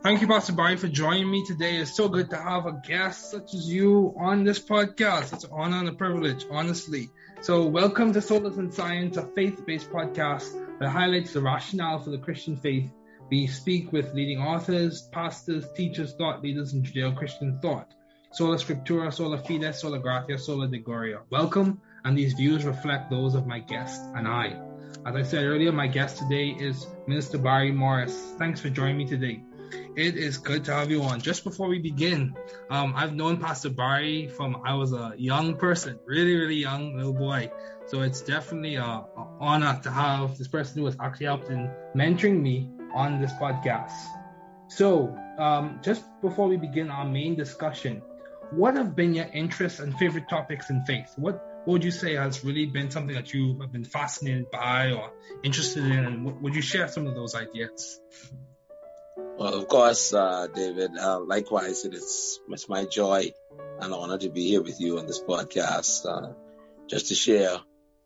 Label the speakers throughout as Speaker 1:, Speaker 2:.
Speaker 1: Thank you, Pastor Barry, for joining me today. It's so good to have a guest such as you on this podcast. It's an honor and a privilege, honestly. So, welcome to Solace and Science, a faith based podcast that highlights the rationale for the Christian faith. We speak with leading authors, pastors, teachers, thought leaders in Judeo Christian thought. Sola Scriptura, Sola Fide, Sola Gratia, Soli Deo Gloria. Welcome, and these views reflect those of my guest and I. As I said earlier, my guest today is Minister Barry Morris. Thanks for joining me today. It is good to have you on. Just before we begin, um, I've known Pastor Barry from I was a young person, really, really young little boy. So it's definitely a, a honor to have this person who has actually helped in mentoring me on this podcast. So, um, just before we begin our main discussion, what have been your interests and favorite topics in faith? What, what would you say has really been something that you have been fascinated by or interested in? And would you share some of those ideas?
Speaker 2: Well, of course, uh, David. Uh, likewise, it is it's my joy and honor to be here with you on this podcast, uh, just to share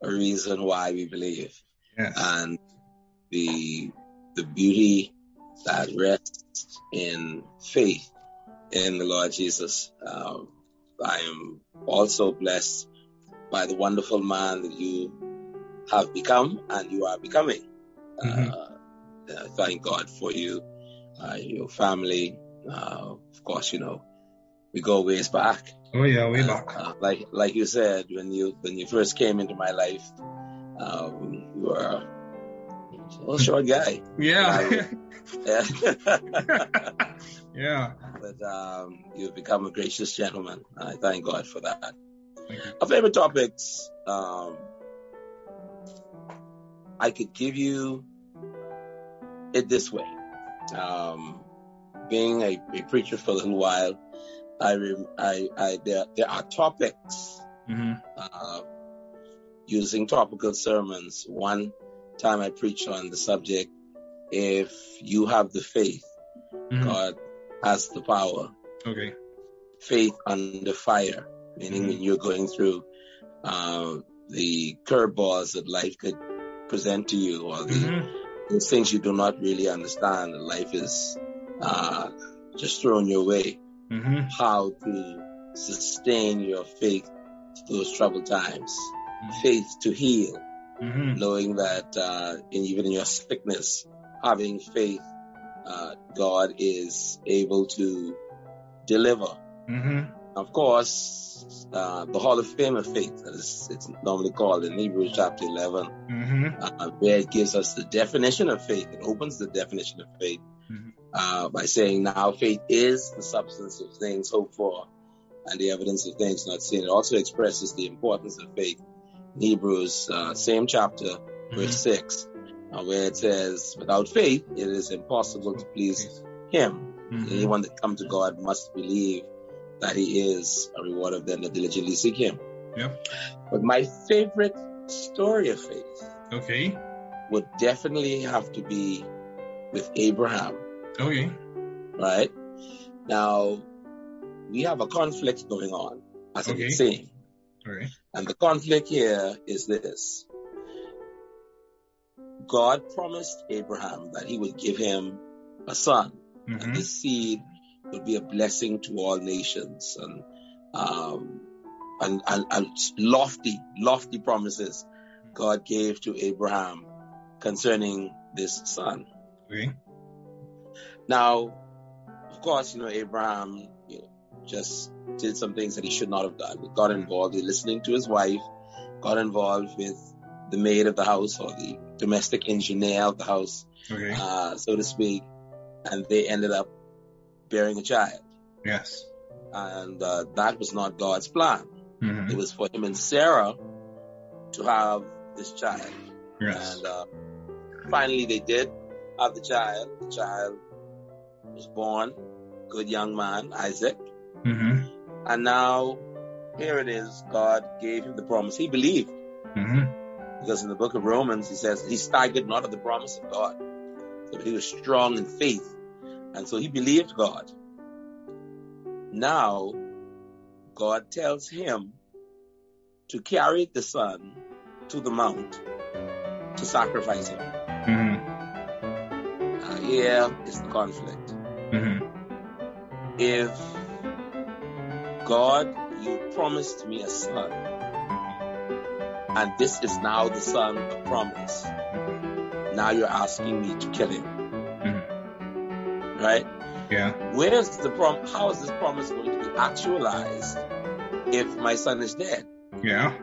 Speaker 2: a reason why we believe
Speaker 1: yes.
Speaker 2: and the the beauty that rests in faith in the Lord Jesus. Um, I am also blessed by the wonderful man that you have become and you are becoming.
Speaker 1: Mm-hmm.
Speaker 2: Uh, thank God for you uh, your family. Uh, of course, you know, we go ways back.
Speaker 1: Oh yeah, way back.
Speaker 2: Uh, like like you said, when you when you first came into my life, um, you were a little short guy.
Speaker 1: Yeah.
Speaker 2: yeah.
Speaker 1: yeah.
Speaker 2: But um, you've become a gracious gentleman. I thank God for that. Our favorite topics. Um, I could give you it this way um, being a, a, preacher for a little while, I, I, I there, there are topics
Speaker 1: mm-hmm.
Speaker 2: uh, using topical sermons. One time I preached on the subject, if you have the faith,
Speaker 1: mm-hmm.
Speaker 2: God has the power.
Speaker 1: Okay.
Speaker 2: Faith under fire, meaning
Speaker 1: Mhm.
Speaker 2: when you're going through uh, the curveballs that life could present to you, or the
Speaker 1: Mhm.
Speaker 2: those things you do not really understand. Life is uh, just thrown your way.
Speaker 1: Mhm.
Speaker 2: How to sustain your faith through those troubled times.
Speaker 1: Mhm.
Speaker 2: Faith to heal,
Speaker 1: Mhm.
Speaker 2: knowing that uh, in, even in your sickness, having faith, uh, God is able to deliver. Of course, uh, the Hall of Fame of faith, as it's normally called in Hebrews chapter 11,
Speaker 1: Mhm.
Speaker 2: uh, where it gives us the definition of faith. It opens the definition of faith
Speaker 1: Mhm.
Speaker 2: uh, by saying, now faith is the substance of things hoped for and the evidence of things not seen. It also expresses the importance of faith. In Hebrews, uh, same chapter, verse 6, uh, where it says, without faith, it is impossible to please him.
Speaker 1: Mhm.
Speaker 2: Anyone that comes to God must believe that he is a reward of them that diligently seek him.
Speaker 1: Yep.
Speaker 2: But my favorite story of faith
Speaker 1: Okay.
Speaker 2: would definitely have to be with Abraham,
Speaker 1: Okay.
Speaker 2: right? Now, we have a conflict going on, as
Speaker 1: Okay.
Speaker 2: seem.
Speaker 1: All right.
Speaker 2: And the conflict here is this. God promised Abraham that he would give him a son, and
Speaker 1: Mhm.
Speaker 2: this seed would be a blessing to all nations and um, and, and, and lofty, lofty promises God gave to Abraham concerning this son.
Speaker 1: Okay.
Speaker 2: Now, of course, you know, Abraham you know, just did some things that he should not have done. He got involved in listening to his wife, got involved with the maid of the house or the domestic engineer of the house,
Speaker 1: Okay.
Speaker 2: uh, so to speak, and they ended up bearing a child.
Speaker 1: Yes.
Speaker 2: And uh, that was not God's plan. It
Speaker 1: Mhm.
Speaker 2: was for him and Sarah to have this child.
Speaker 1: Yes.
Speaker 2: And uh, finally, they did have the child. The child was born, good young man, Isaac.
Speaker 1: Mm-hmm.
Speaker 2: And now, here it is. God gave him the promise. He believed,
Speaker 1: Mm-hmm.
Speaker 2: because in the book of Romans, he says, he staggered not at the promise of God. So he was strong in faith. And so he believed God. Now, God tells him to carry the son to the mount to sacrifice him.
Speaker 1: Mhm.
Speaker 2: here is the conflict.
Speaker 1: Mm-hmm.
Speaker 2: If God, you promised me a son, and this is now the son of promise, now you're asking me to kill him. Right?
Speaker 1: Yeah.
Speaker 2: Where's the prom? How is this promise going to be actualized if my son is dead?
Speaker 1: Yeah.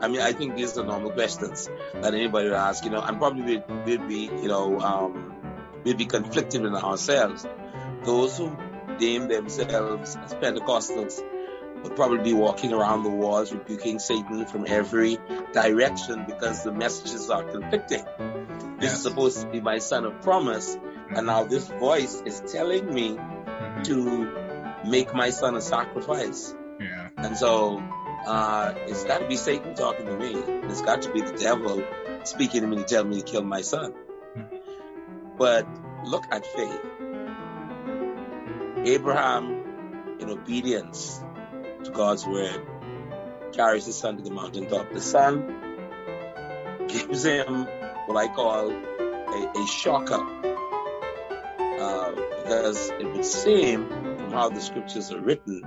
Speaker 2: I mean, I think these are normal questions that anybody would ask, you know, and probably we'd, we'd be, you know, um, we'd be conflicted in ourselves. Those who deem themselves as Pentecostals would probably be walking around the walls rebuking Satan from every direction because the messages are conflicting. This is supposed to be my son of promise, and now this voice is telling me
Speaker 1: Mhm.
Speaker 2: to make my son a sacrifice.
Speaker 1: Yeah.
Speaker 2: And so uh, it's got to be Satan talking to me. It's got to be the devil speaking to me to tell me to kill my son. But look at faith. Abraham, in obedience to God's word, carries his son to the mountaintop. The son gives him what I call a, a shocker. Because it would seem from how the scriptures are written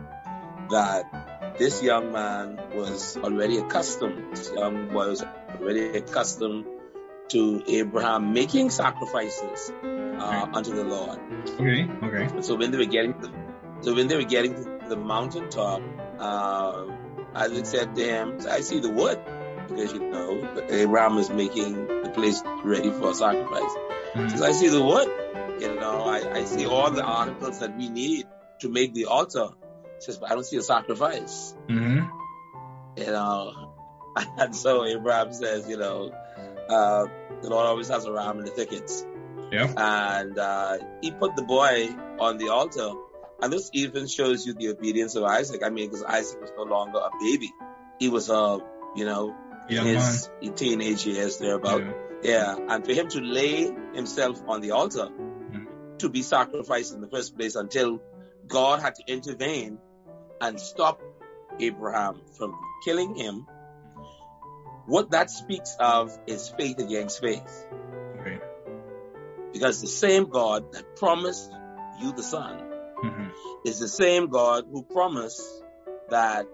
Speaker 2: that this young man was already accustomed, this young boy was already accustomed to Abraham making sacrifices uh, unto the Lord.
Speaker 1: Okay. Okay.
Speaker 2: So when they were getting to, so when they were getting to the mountaintop, uh, Isaac said to him, I see the wood. Because you know, Abraham is making the place ready for a sacrifice. He
Speaker 1: Mhm.
Speaker 2: says, I see the wood. You know, I, I see all the articles that we need to make the altar. He says, but I don't see a sacrifice.
Speaker 1: Mhm.
Speaker 2: You know, and so Abraham says, you know, uh, the Lord always has a ram in the thickets.
Speaker 1: Yeah.
Speaker 2: And uh, he put the boy on the altar. And this even shows you the obedience of Isaac. I mean, because Isaac was no longer a baby. He was a, you know,
Speaker 1: Young
Speaker 2: his teenage years thereabout.
Speaker 1: Yeah.
Speaker 2: Yeah, and for him to lay himself on the altar. To be sacrificed in the first place until God had to intervene and stop Abraham from killing him. What that speaks of is faith against faith.
Speaker 1: Okay.
Speaker 2: Because the same God that promised you the son
Speaker 1: Mhm.
Speaker 2: is the same God who promised that,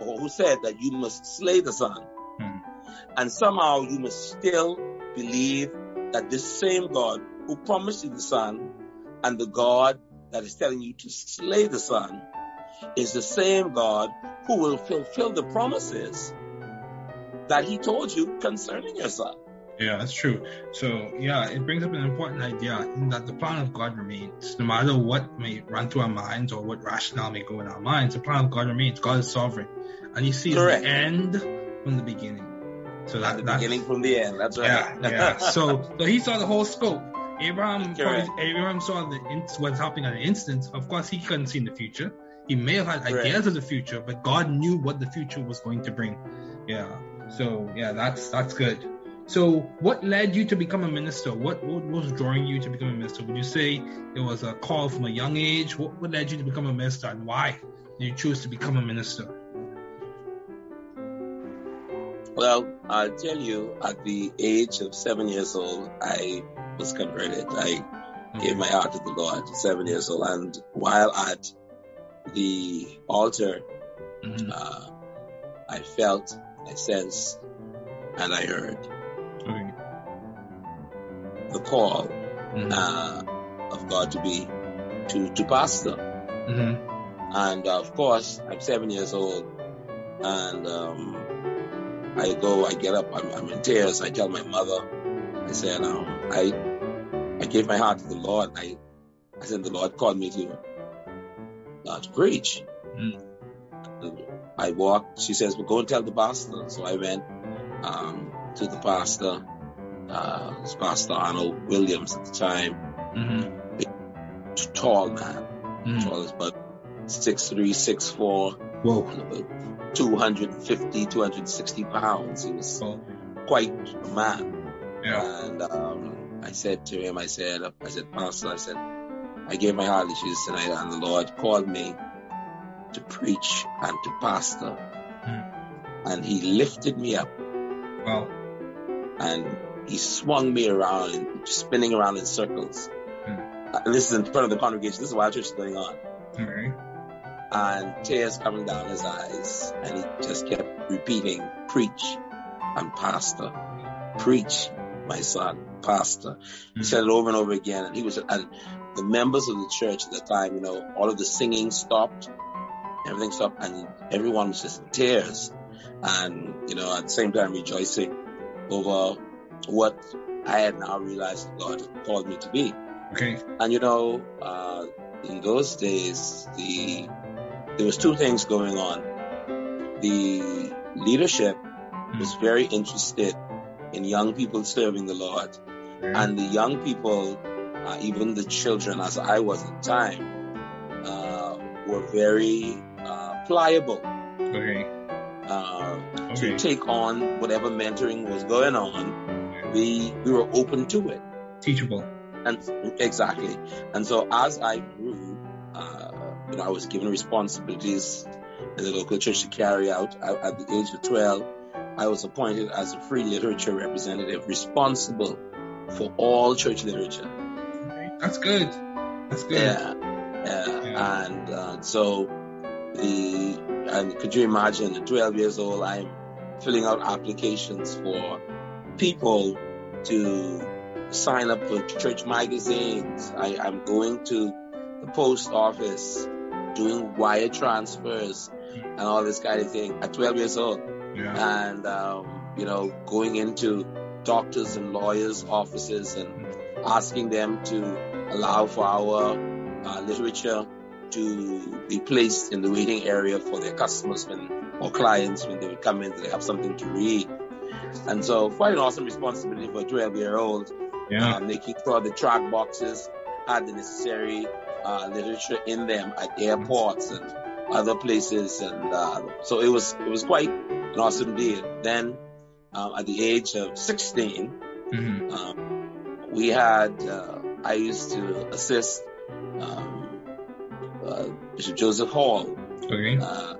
Speaker 2: or who said that you must slay the son.
Speaker 1: Mhm.
Speaker 2: And somehow you must still believe that this same God who promised you the son and the God that is telling you to slay the son is the same God who will fulfill the promises that he told you concerning your son.
Speaker 1: Yeah, that's true. So yeah, it brings up an important idea in that the plan of God remains. No matter what may run through our minds or what rationale may go in our minds, the plan of God remains. God is sovereign. And he sees
Speaker 2: Correct.
Speaker 1: the end from the beginning. So
Speaker 2: At
Speaker 1: that
Speaker 2: the
Speaker 1: that's,
Speaker 2: beginning from the end. That's right.
Speaker 1: Yeah, yeah. So so he saw the whole scope. Abraham probably, Abraham saw the what's happening at an instant. Of course, he couldn't see in the future. He may have had ideas of the future, but God knew what the future was going to bring. Yeah. So yeah, that's that's good. So what led you to become a minister? What what was drawing you to become a minister? Would you say it was a call from a young age? What, what led you to become a minister, and why did you choose to become a minister?
Speaker 2: Well, I'll tell you, at the age of seven years old, I was converted. I gave my heart to the Lord at seven years old. And while at the altar,
Speaker 1: Mhm.
Speaker 2: uh, I felt, I sensed, and I heard
Speaker 1: Okay.
Speaker 2: the call
Speaker 1: Mhm.
Speaker 2: uh, of God to be to to pastor.
Speaker 1: Mhm.
Speaker 2: And uh, of course, I'm seven years old, and um, I go, I get up, I'm, I'm in tears. I tell my mother, I said, um, I I gave my heart to the Lord. I I said the Lord called me to uh, to preach.
Speaker 1: Mm.
Speaker 2: I walked. She says, "Well, go and tell the pastor." So I went um, to the pastor. Uh, it was Pastor Arnold Williams at the time,
Speaker 1: Mhm.
Speaker 2: tall man,
Speaker 1: Mhm.
Speaker 2: tall as about six three, six four.
Speaker 1: Whoa.
Speaker 2: And about 250, 260 pounds. He was
Speaker 1: Oh,
Speaker 2: quite a man.
Speaker 1: yeah.
Speaker 2: And um, I said to him, I said, I said, Pastor, I said, I gave my heart to Jesus tonight, and the Lord called me to preach and to pastor. And He lifted me up
Speaker 1: Wow.
Speaker 2: and He swung me around, spinning around in circles. uh, this is in front of the congregation. This is while church is going on.
Speaker 1: Okay.
Speaker 2: And tears coming down his eyes. And he just kept repeating, preach and pastor. Preach, my son, pastor. He
Speaker 1: Mhm.
Speaker 2: said it over and over again. And he was, and the members of the church at the time, you know, all of the singing stopped, everything stopped, and everyone was just in tears. And, you know, at the same time rejoicing over what I had now realized God called me to be.
Speaker 1: Okay.
Speaker 2: And you know, uh, in those days, the there was two things going on. The leadership was very interested in young people serving the Lord, and the young people, uh, even the children, as I was at the time, uh, were very uh, pliable
Speaker 1: Okay.
Speaker 2: uh,
Speaker 1: Okay.
Speaker 2: to take on whatever mentoring was going on. We we were open to it.
Speaker 1: Teachable.
Speaker 2: And exactly. And so as I grew, you know, I was given responsibilities in the local church to carry out. I, at the age of 12, I was appointed as a free literature representative responsible for all church literature.
Speaker 1: That's good. That's good.
Speaker 2: Yeah. Yeah.
Speaker 1: Yeah.
Speaker 2: And uh, so the, and could you imagine at 12 years old, I'm filling out applications for people to sign up for church magazines. I, I'm going to the post office, doing wire transfers and all this kind of thing at 12 years old.
Speaker 1: Yeah.
Speaker 2: And, um, you know, going into doctors and lawyers' offices and asking them to allow for our uh, literature to be placed in the waiting area for their customers when, or clients when they would come in, they have something to read. And so quite an awesome responsibility for a 12 year old
Speaker 1: Yeah.
Speaker 2: uh, making sure the track boxes had the necessary uh, literature in them at airports and other places, and uh, so it was it was quite an awesome deal. Then, um, at the age of 16,
Speaker 1: hmm
Speaker 2: um, we had uh, I used to assist um, uh, Bishop Joseph Hall.
Speaker 1: Okay.
Speaker 2: Uh,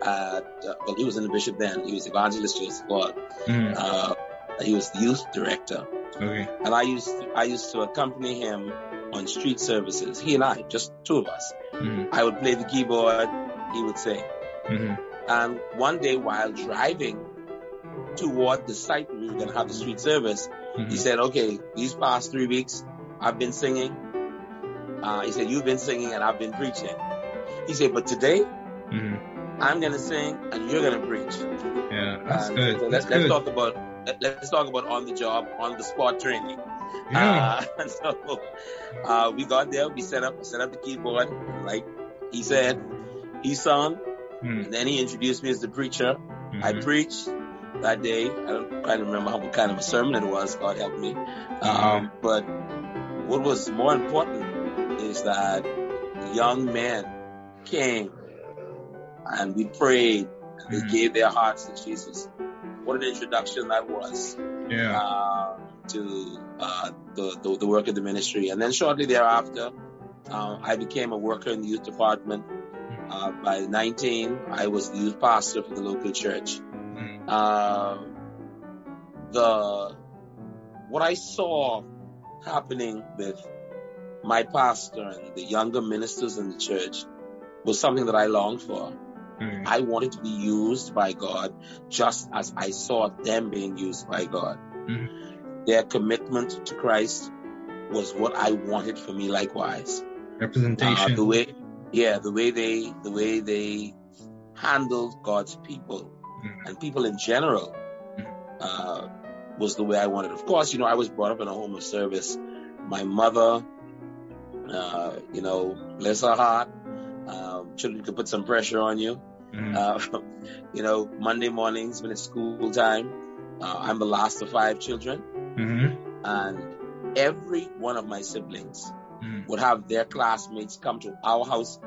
Speaker 2: at, uh, well, he wasn't a bishop then. He was Evangelist Joseph Hall.
Speaker 1: hmm
Speaker 2: Uh, he was the youth director
Speaker 1: Okay.
Speaker 2: and I used to, I used to accompany him on street services. He and I, just two of us.
Speaker 1: hmm
Speaker 2: I would play the keyboard, he would sing.
Speaker 1: hmm
Speaker 2: And one day while driving toward the site where we were going to have the street service,
Speaker 1: hmm
Speaker 2: he said, "Okay, these past three weeks I've been singing." Uh, he said, "You've been singing and I've been preaching." He said, "But today
Speaker 1: hmm
Speaker 2: I'm going to sing and you're going to preach."
Speaker 1: Yeah. That's
Speaker 2: And
Speaker 1: good.
Speaker 2: so
Speaker 1: That's
Speaker 2: let's, let's talk about let- let's talk about on the job, on the spot training.
Speaker 1: Yeah.
Speaker 2: Uh, so uh, we got there, we set up set up the keyboard, like he said, he sung, and then he introduced me as the preacher. I
Speaker 1: Mhm.
Speaker 2: preached that day. I don't quite remember how, what kind of a sermon it was. God help me. Um, but what was more important is that young men came and we prayed and they
Speaker 1: Mhm.
Speaker 2: gave their hearts to Jesus. What an introduction that was
Speaker 1: Yeah.
Speaker 2: uh, to uh, the, the the work of the ministry. And then shortly thereafter, uh, I became a worker in the youth department. Uh, by 19, I was the youth pastor for the local church.
Speaker 1: Mhm.
Speaker 2: Uh, the what I saw happening with my pastor and the younger ministers in the church was something that I longed for.
Speaker 1: Mhm.
Speaker 2: I wanted to be used by God just as I saw them being used by God.
Speaker 1: Mhm.
Speaker 2: Their commitment to Christ was what I wanted for me likewise. Uh,
Speaker 1: Representation.
Speaker 2: the way, yeah, the way they, the way they handled God's people
Speaker 1: Mhm.
Speaker 2: and people in general, uh, was the way I wanted. Of course, you know, I was brought up in a home of service. My mother, uh, you know, bless her heart, um, children could put some pressure on you.
Speaker 1: Mhm.
Speaker 2: Uh, you know, Monday mornings when it's school time, uh, I'm the last of five children,
Speaker 1: Mhm.
Speaker 2: and every one of my siblings
Speaker 1: Mhm.
Speaker 2: would have their classmates come to our house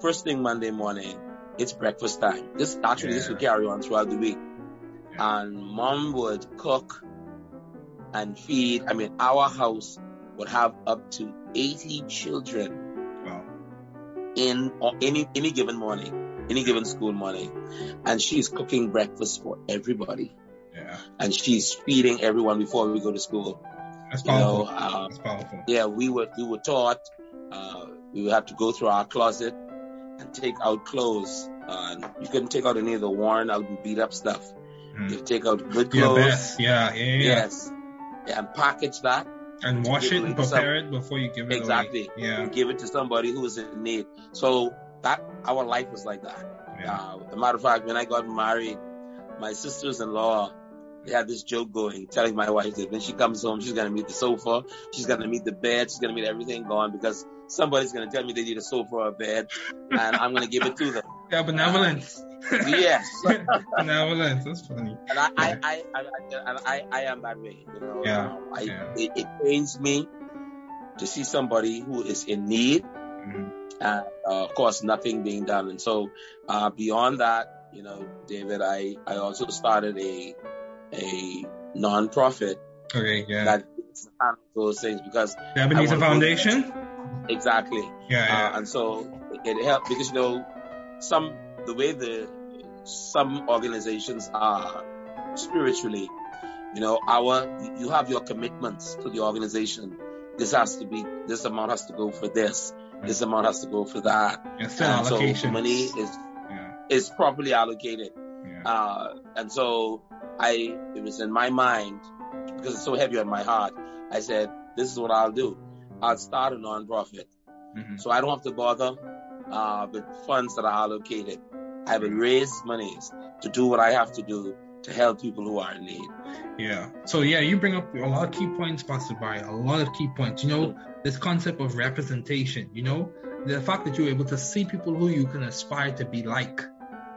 Speaker 2: first thing Monday morning. It's breakfast time. This actually this would carry on throughout the week, and mom would cook and feed. I mean, our house would have up to 80 children
Speaker 1: Wow.
Speaker 2: in or any any given morning, any given school morning, and she's cooking breakfast for everybody,
Speaker 1: Yeah.
Speaker 2: and she's feeding everyone before we go to school.
Speaker 1: That's
Speaker 2: You know,
Speaker 1: powerful.
Speaker 2: uh,
Speaker 1: That's powerful.
Speaker 2: yeah, we were we were taught uh, we would have to go through our closet and take out clothes. Uh, you couldn't take out any of the worn out and beat up stuff.
Speaker 1: Mm.
Speaker 2: You take out good clothes.
Speaker 1: best. Yeah, yeah, yeah.
Speaker 2: Yes. And package that
Speaker 1: And wash it and prepare it before you give it
Speaker 2: Exactly.
Speaker 1: away. Yeah.
Speaker 2: and give it to somebody who is in need. So that our life was like that.
Speaker 1: Yeah.
Speaker 2: Uh, as a matter of fact, when I got married, my sisters-in-law they had this joke going, telling my wife that when she comes home, she's gonna meet the sofa, she's gonna meet the bed, she's gonna meet everything gone because somebody's gonna tell me they need a sofa or a bed, and I'm gonna give it to them.
Speaker 1: Yeah, benevolence.
Speaker 2: Yes,
Speaker 1: benevolence. That's funny.
Speaker 2: and I, I, I, I, I, I, I am that way. You know,
Speaker 1: Yeah,
Speaker 2: I,
Speaker 1: yeah.
Speaker 2: It, it pains me to see somebody who is in need
Speaker 1: Mhm.
Speaker 2: and uh, of course nothing being done. And so uh, beyond that, you know, David, I I also started a a non-profit
Speaker 1: Okay, yeah.
Speaker 2: that those things because
Speaker 1: the Ebenezer Foundation?
Speaker 2: exactly,
Speaker 1: Yeah, yeah.
Speaker 2: uh, and so it helped because you know some the way the some organizations are spiritually, you know, our you have your commitments to the organization. This has to be this amount has to go for this. This amount has to go for that.
Speaker 1: yeah
Speaker 2: And so money is
Speaker 1: Yeah,
Speaker 2: is properly allocated.
Speaker 1: Yeah.
Speaker 2: Uh, and so I, it was in my mind because it's so heavy on my heart. I said, this is what I'll do. I'll start a nonprofit.
Speaker 1: Mhm.
Speaker 2: So I don't have to bother, uh, with funds that are allocated. I will raise monies to do what I have to do to help people who are in need.
Speaker 1: Yeah. So yeah, you bring up a lot of key points, Pastor Barry. A lot of key points. You know, this concept of representation. You know, the fact that you're able to see people who you can aspire to be like.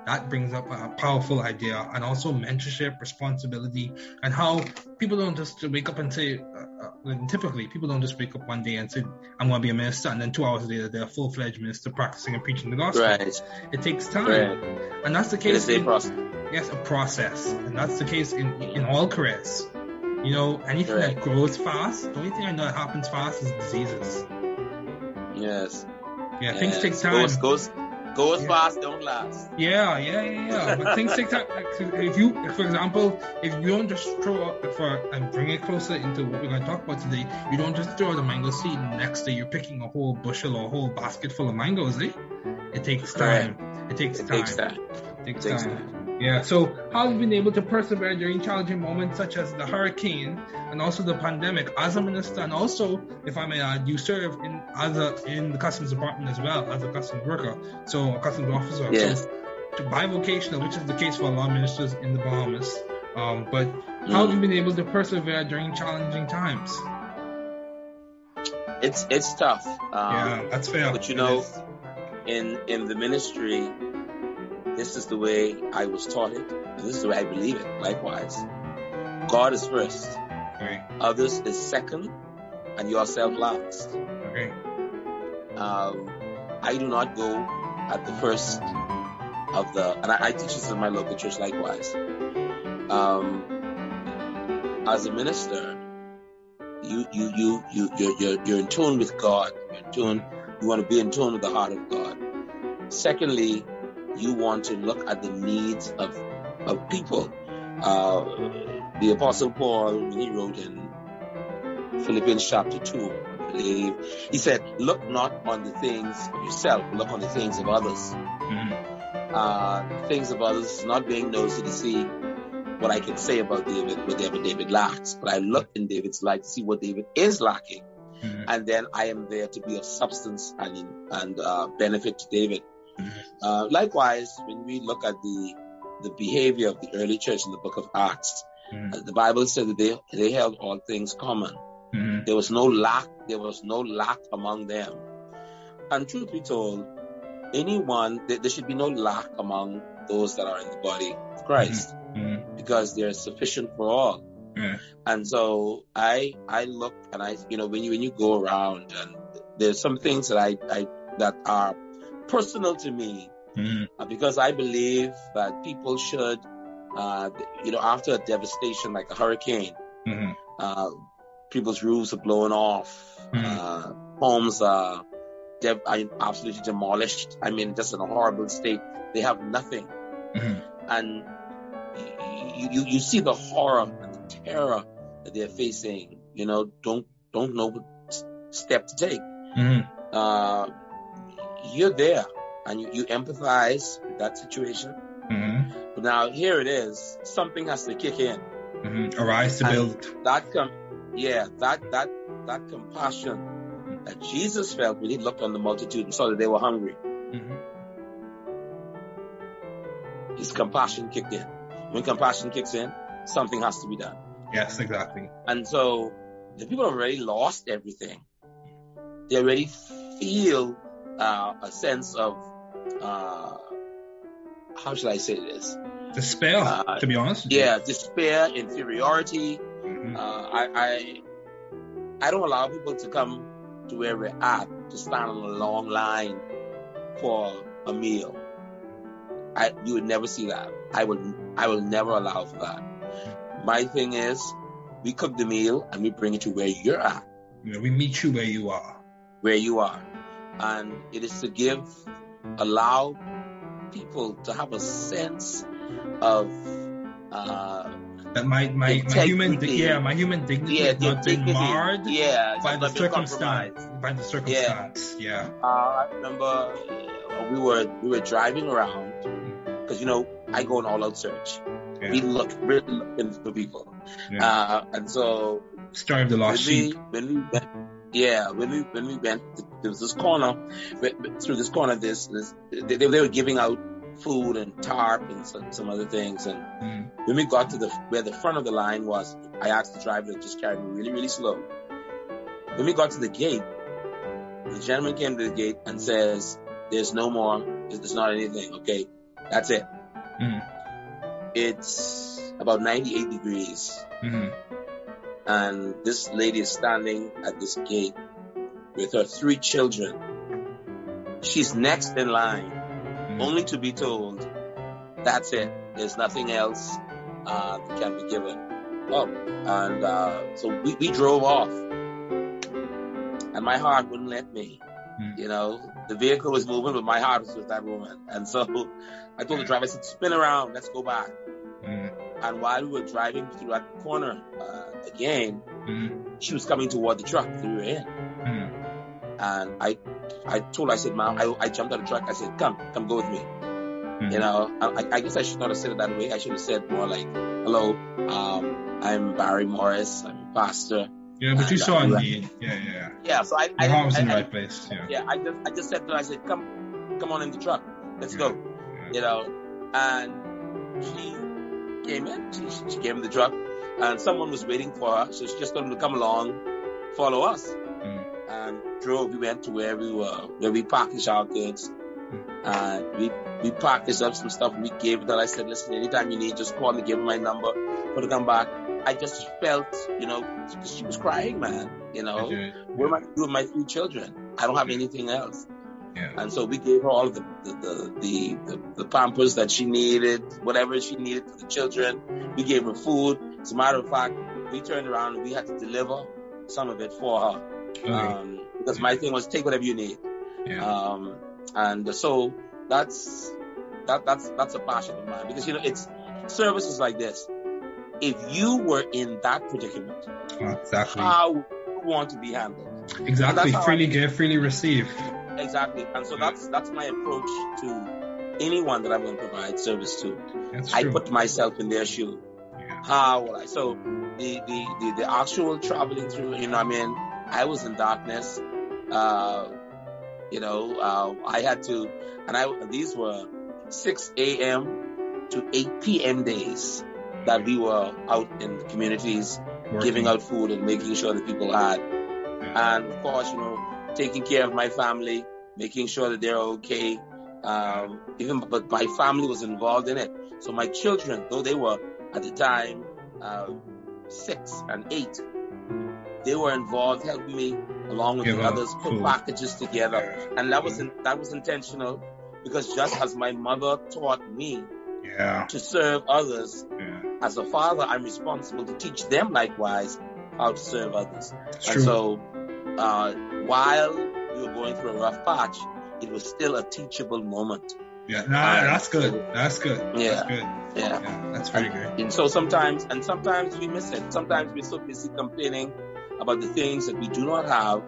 Speaker 1: That brings up a powerful idea, and also mentorship, responsibility, and how people don't just wake up and say. Uh, uh, typically, people don't just wake up one day and say, "I'm going to be a minister," and then two hours later, they're a full-fledged minister practicing and preaching the gospel.
Speaker 2: Right.
Speaker 1: It takes time,
Speaker 2: Right.
Speaker 1: and that's the case. in-
Speaker 2: process.
Speaker 1: yes, a process, and that's the case in in all careers. You know, anything that grows fast, the only thing I know that happens fast is diseases.
Speaker 2: Yes.
Speaker 1: Yeah, things take time.
Speaker 2: Goes, goes, goes
Speaker 1: Yeah.
Speaker 2: fast, don't last.
Speaker 1: Yeah, yeah, yeah, yeah. But things take time. If you, for example, if you don't just throw out for and bring it closer into what we're going to talk about today, you don't just throw out a mango seed next day you're picking a whole bushel or a whole basket full of mangoes, eh? It takes time. It takes time.
Speaker 2: It takes time.
Speaker 1: It takes
Speaker 2: It takes
Speaker 1: time. Yeah. So how have you been able to persevere during challenging moments such as the hurricane and also the pandemic as a minister and also, if I may add, you serve in as a in the customs department as well as a customs worker, so a customs officer.
Speaker 2: Yes.
Speaker 1: So bivocational, which is the case for a lot of ministers in the Bahamas. Um, but how have
Speaker 2: Mm.
Speaker 1: you been able to persevere during challenging times?
Speaker 2: It's it's tough. Um,
Speaker 1: yeah, that's fair.
Speaker 2: but you know, in in the ministry, this is the way I was taught it, and this is the way I believe it. Likewise, God is first,
Speaker 1: okay,
Speaker 2: others is second, and yourself last.
Speaker 1: okay,
Speaker 2: Um, I do not go at the first of the, and I, I teach this in my local church. Likewise, um, as a minister, you you you you you're, you're, you're in tune with God. You're in tune. You want to be in tune with the heart of God. Secondly, you want to look at the needs of of people. Uh, the Apostle Paul, when he wrote in Philippians chapter two, I believe, he said, "Look not on the things of yourself, look on the things of others."
Speaker 1: Mhm.
Speaker 2: Uh, things of others, not being nosy to see what I can say about David, whatever David lacks, but I look in David's life to see what David is lacking
Speaker 1: Mhm.
Speaker 2: and then I am there to be of substance and and uh, benefit to David. Uh, likewise, when we look at the the behavior of the early church in the book of Acts,
Speaker 1: Mhm.
Speaker 2: uh, the Bible said that they they held all things common.
Speaker 1: Mhm.
Speaker 2: There was no lack. There was no lack among them. And truth be told, anyone there, there should be no lack among those that are in the body of Christ
Speaker 1: Mhm.
Speaker 2: because there is sufficient for all. And so I I look and I you know when you when you go around and there's some things that I, I that are personal to me uh, because I believe that people should uh, you know after a devastation like a hurricane
Speaker 1: Mhm.
Speaker 2: uh, people's roofs are blowing off uh, homes are, de- are absolutely demolished I mean just in a horrible state they have nothing
Speaker 1: Mhm.
Speaker 2: and you, you, you see the horror and the terror that they're facing, you know, don't, don't know what step to take.
Speaker 1: Mhm.
Speaker 2: You're there and you, you empathize with that situation.
Speaker 1: Mm-hmm.
Speaker 2: But now here it is, something has to kick in.
Speaker 1: Mm-hmm. Arise to
Speaker 2: And
Speaker 1: build.
Speaker 2: That com- yeah, that that that compassion that Jesus felt when he looked on the multitude and saw that they were hungry.
Speaker 1: Mm-hmm.
Speaker 2: His compassion kicked in. When compassion kicks in, something has to be done.
Speaker 1: Yes, exactly.
Speaker 2: And so the people have already lost everything. They already feel uh, a sense of uh, how should I say this?
Speaker 1: Despair,
Speaker 2: Uh,
Speaker 1: to be honest.
Speaker 2: Yeah, despair, inferiority.
Speaker 1: Mhm.
Speaker 2: Uh, I, I I don't allow people to come to where we're at to stand on a long line for a meal. I you would never see that. I would I will never allow for that. My thing is we cook the meal and we bring it to where you're at,
Speaker 1: You know, we meet you where you are.
Speaker 2: where you are. And it is to give allow people to have a sense of uh
Speaker 1: That my my, my human yeah my human dignity
Speaker 2: yeah,
Speaker 1: has not been marred
Speaker 2: Yeah,
Speaker 1: by the circumstance by the circumstance. Yeah.
Speaker 2: Uh, I remember uh, we were we were driving around because you know I go on all out search.
Speaker 1: Yeah.
Speaker 2: We look really looking for people, uh, and so
Speaker 1: of the
Speaker 2: when
Speaker 1: lost
Speaker 2: we
Speaker 1: sheep.
Speaker 2: when we yeah when we when we went there was this corner through this corner this, this they, they were giving out food and tarp and some, some other things and
Speaker 1: Mm.
Speaker 2: when we got to the where the front of the line was, I asked the driver to just carry me really, really slow. When we got to the gate, the gentleman came to the gate and says, "There's no more. There's not anything. Okay, that's it.
Speaker 1: Mm.
Speaker 2: It's about 98 degrees,
Speaker 1: Mhm.
Speaker 2: And this lady is standing at this gate with her three children. She's next in line,
Speaker 1: Mm.
Speaker 2: only to be told, "That's it. There's nothing else uh, that can be given." Oh, and uh, so we, we drove off, and my heart wouldn't let me.
Speaker 1: Mm.
Speaker 2: You know, the vehicle was moving, but my heart was with that woman. And so I told the driver, I said, "Spin around. Let's go back."
Speaker 1: Mm.
Speaker 2: And while we were driving through that corner uh, again,
Speaker 1: Mm.
Speaker 2: she was coming toward the truck that we were in.
Speaker 1: Mm.
Speaker 2: And I, I told her, I said, "Mom," I, I jumped out of the truck. I said, "Come, come, go with me."
Speaker 1: Mm.
Speaker 2: You know, I, I guess I should not have said it that way. I should have said more like, "Hello, um, I'm Barry Morris. I'm a pastor."
Speaker 1: Yeah, but you saw need. Yeah, yeah, yeah.
Speaker 2: Yeah, so I, I,
Speaker 1: heart was
Speaker 2: I,
Speaker 1: in the
Speaker 2: I-
Speaker 1: right place. Yeah.
Speaker 2: yeah, I just, I just said to her, I said, "Come, come on in the truck. Let's go."
Speaker 1: Yeah.
Speaker 2: You know, and she came in. She, she came in the truck, and someone was waiting for her, so she just told him to come along, follow us,
Speaker 1: Mm.
Speaker 2: and drove. We went to where we were, where we packaged our goods, and we we packaged up some stuff. We gave it. That I said, listen, anytime you need, just call me, give me my number, for to come back. I just felt, you know, because she was crying, man. You know, what am I gonna do with my three children? I don't have anything else.
Speaker 1: Yeah.
Speaker 2: And so we gave her all of the the, the, the, the, pampers that she needed, whatever she needed for the children. We gave her food. As a matter of fact, we turned around and we had to deliver some of it for her.
Speaker 1: Okay.
Speaker 2: Um, because my thing was take whatever you need.
Speaker 1: yeah.
Speaker 2: Um, and so that's that that's that's a passion of mine because you know it's services like this. If you were in that predicament,
Speaker 1: exactly.
Speaker 2: how would you want to be handled?
Speaker 1: exactly. Freely
Speaker 2: I-
Speaker 1: give, freely receive.
Speaker 2: Exactly. And so that's that's my approach to anyone that I'm going to provide service to.
Speaker 1: That's
Speaker 2: I
Speaker 1: true.
Speaker 2: put myself in their shoe.
Speaker 1: yeah.
Speaker 2: How will I? So the the the, the actual traveling through, you know, I mean, I was in darkness. Uh, you know, uh, I had to, and I these were 6 a.m. to 8 p.m. days that we were out in the communities
Speaker 1: Working.
Speaker 2: giving out food and making sure that people had. And of course, you know, taking care of my family, making sure that they're okay. Um, even, but my family was involved in it. So my children, though they were at the time, uh, six and eight, they were involved helping me along with the others put
Speaker 1: food.
Speaker 2: packages together. And that was, in, that was intentional because just as my mother taught me
Speaker 1: Yeah.
Speaker 2: to serve others,
Speaker 1: Yeah.
Speaker 2: as a father, I'm responsible to teach them likewise how to serve others.
Speaker 1: It's
Speaker 2: And
Speaker 1: true.
Speaker 2: so, uh, while we were going through a rough patch, it was still a teachable moment.
Speaker 1: yeah. Nah, that's good. That's good.
Speaker 2: Yeah.
Speaker 1: That's good.
Speaker 2: Yeah.
Speaker 1: Yeah. That's very good.
Speaker 2: And so sometimes, and sometimes we miss it. Sometimes we're so busy complaining about the things that we do not have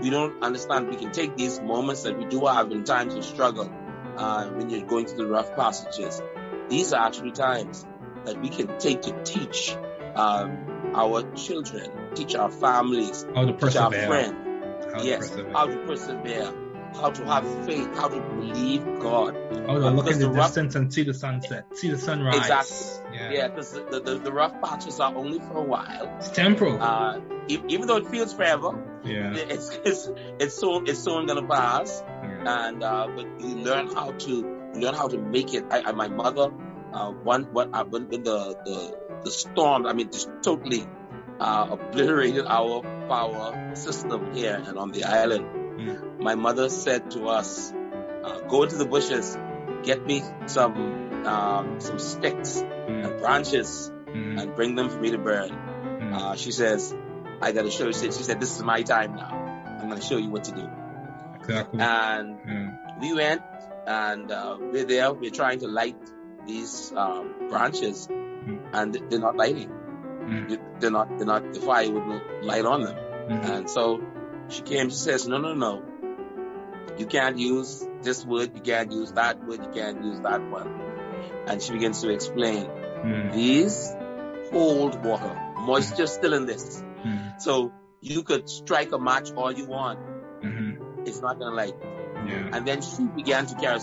Speaker 2: we don't understand. We can take these moments that we do have in times of struggle, uh, when you're going through the rough passages. These are actually times that we can take to teach um, our children, teach our families,
Speaker 1: to
Speaker 2: teach our friends,
Speaker 1: How
Speaker 2: yes,
Speaker 1: persevere.
Speaker 2: how to persevere, how to have faith, how to believe God.
Speaker 1: How to look in the,
Speaker 2: the rough-
Speaker 1: distance and see the sunset, see the sunrise.
Speaker 2: Exactly.
Speaker 1: Yeah.
Speaker 2: Yeah, because the, the, the rough patches are only for a while.
Speaker 1: It's temporal.
Speaker 2: Uh, even though it feels forever,
Speaker 1: yeah.
Speaker 2: it's it's it's soon it's soon gonna pass.
Speaker 1: yeah.
Speaker 2: and uh, but you learn how to you learn how to make it. I, I my mother, uh, one what uh, when, when the, the the storm, I mean, just totally uh, obliterated our power system here and on the island.
Speaker 1: Mm.
Speaker 2: My mother said to us, uh, "Go into the bushes, get me some um, some sticks
Speaker 1: Mm.
Speaker 2: and branches,
Speaker 1: Mm.
Speaker 2: and bring them for me to burn."
Speaker 1: Mm.
Speaker 2: Uh, she says, "I got to show you." She said, "This is my time now. I'm going to show you what to do."
Speaker 1: exactly.
Speaker 2: And
Speaker 1: yeah.
Speaker 2: we went and uh, we're there. We're trying to light these um, branches, and they're not lighting.
Speaker 1: Mm.
Speaker 2: They're not. They're not. The fire wouldn't light on them.
Speaker 1: Mhm.
Speaker 2: And so she came. She says, "No, no, no. You can't use this wood. You can't use that wood. You can't use that one." And she begins to explain.
Speaker 1: Mm.
Speaker 2: These hold water. Moisture still in this.
Speaker 1: Mm.
Speaker 2: So you could strike a match all you want.
Speaker 1: Mhm.
Speaker 2: It's not gonna light.
Speaker 1: Yeah.
Speaker 2: And then she began to carry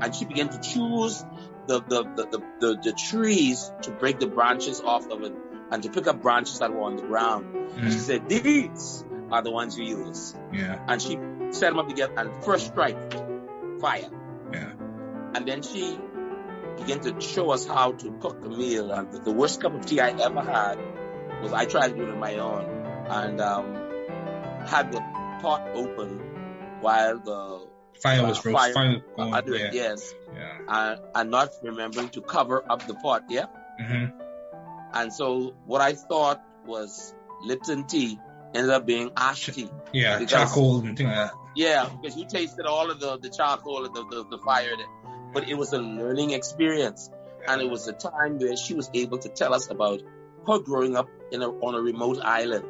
Speaker 2: and she began to choose the the, the, the, the the trees to break the branches off of it and to pick up branches that were on the ground. She
Speaker 1: Mm.
Speaker 2: said, These are the ones you use.
Speaker 1: Yeah.
Speaker 2: And she set them up together and first strike, fire.
Speaker 1: Yeah.
Speaker 2: And then she began to show us how to cook a meal. And the, the worst cup of tea I ever had was I tried to do it on my own and um, had the pot open while the
Speaker 1: Fire was
Speaker 2: Uh,
Speaker 1: roast.
Speaker 2: fire-
Speaker 1: Fire was going.
Speaker 2: under
Speaker 1: yeah.
Speaker 2: yes,
Speaker 1: Yeah.
Speaker 2: and, and not remembering to cover up the pot, yeah.
Speaker 1: hmm
Speaker 2: And so what I thought was Lipton tea ended up being ash tea.
Speaker 1: Yeah.
Speaker 2: Because-
Speaker 1: Charcoal and things like that.
Speaker 2: Yeah, because you tasted all of the, the charcoal and the, the, the fire in. But it was a learning experience. And it was a time where she was able to tell us about her growing up in a, on a remote island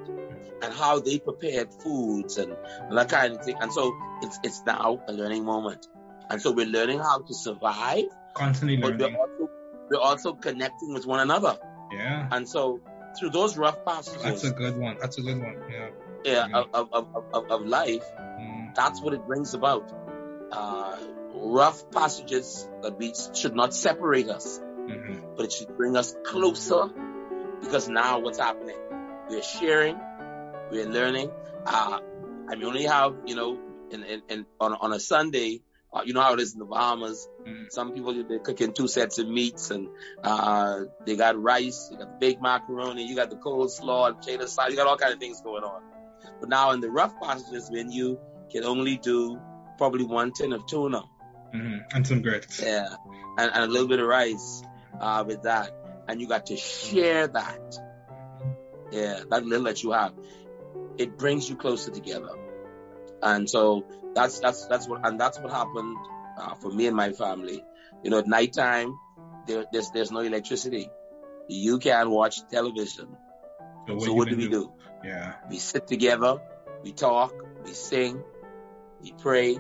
Speaker 2: and how they prepared foods and, and that kind of thing. And so it's, it's now a learning moment. And so we're learning how to survive,
Speaker 1: Constantly
Speaker 2: but we're
Speaker 1: learning.
Speaker 2: also, we're also connecting with one another.
Speaker 1: Yeah.
Speaker 2: And so through those rough passages
Speaker 1: That's a good one. That's a good one. Yeah.
Speaker 2: yeah,
Speaker 1: yeah.
Speaker 2: of, of, of, of, life,
Speaker 1: Mm.
Speaker 2: that's what it brings about. Uh, rough passages that we should not separate us,
Speaker 1: hmm
Speaker 2: but it should bring us closer because now what's happening? We're sharing, we're learning. Uh, I mean, only have, you know, in, in, in, on, on a Sunday, uh, you know how it is in the Bahamas.
Speaker 1: Mm.
Speaker 2: Some people, they're cooking two sets of meats and, uh, they got rice, they got baked macaroni, you got the coleslaw, potato salad, you got all kind of things going on. But now in the rough passages, you can only do probably one tin of tuna,
Speaker 1: hmm And some grits.
Speaker 2: yeah, and, and a little bit of rice uh, with that, and you got to share that. Yeah, that little that you have, it brings you closer together. And so that's that's that's what and that's what happened uh, for me and my family. You know, at nighttime, there, there's there's no electricity. You can't watch television.
Speaker 1: So
Speaker 2: so what do we do?
Speaker 1: Yeah.
Speaker 2: We sit together, we talk, we sing, we pray,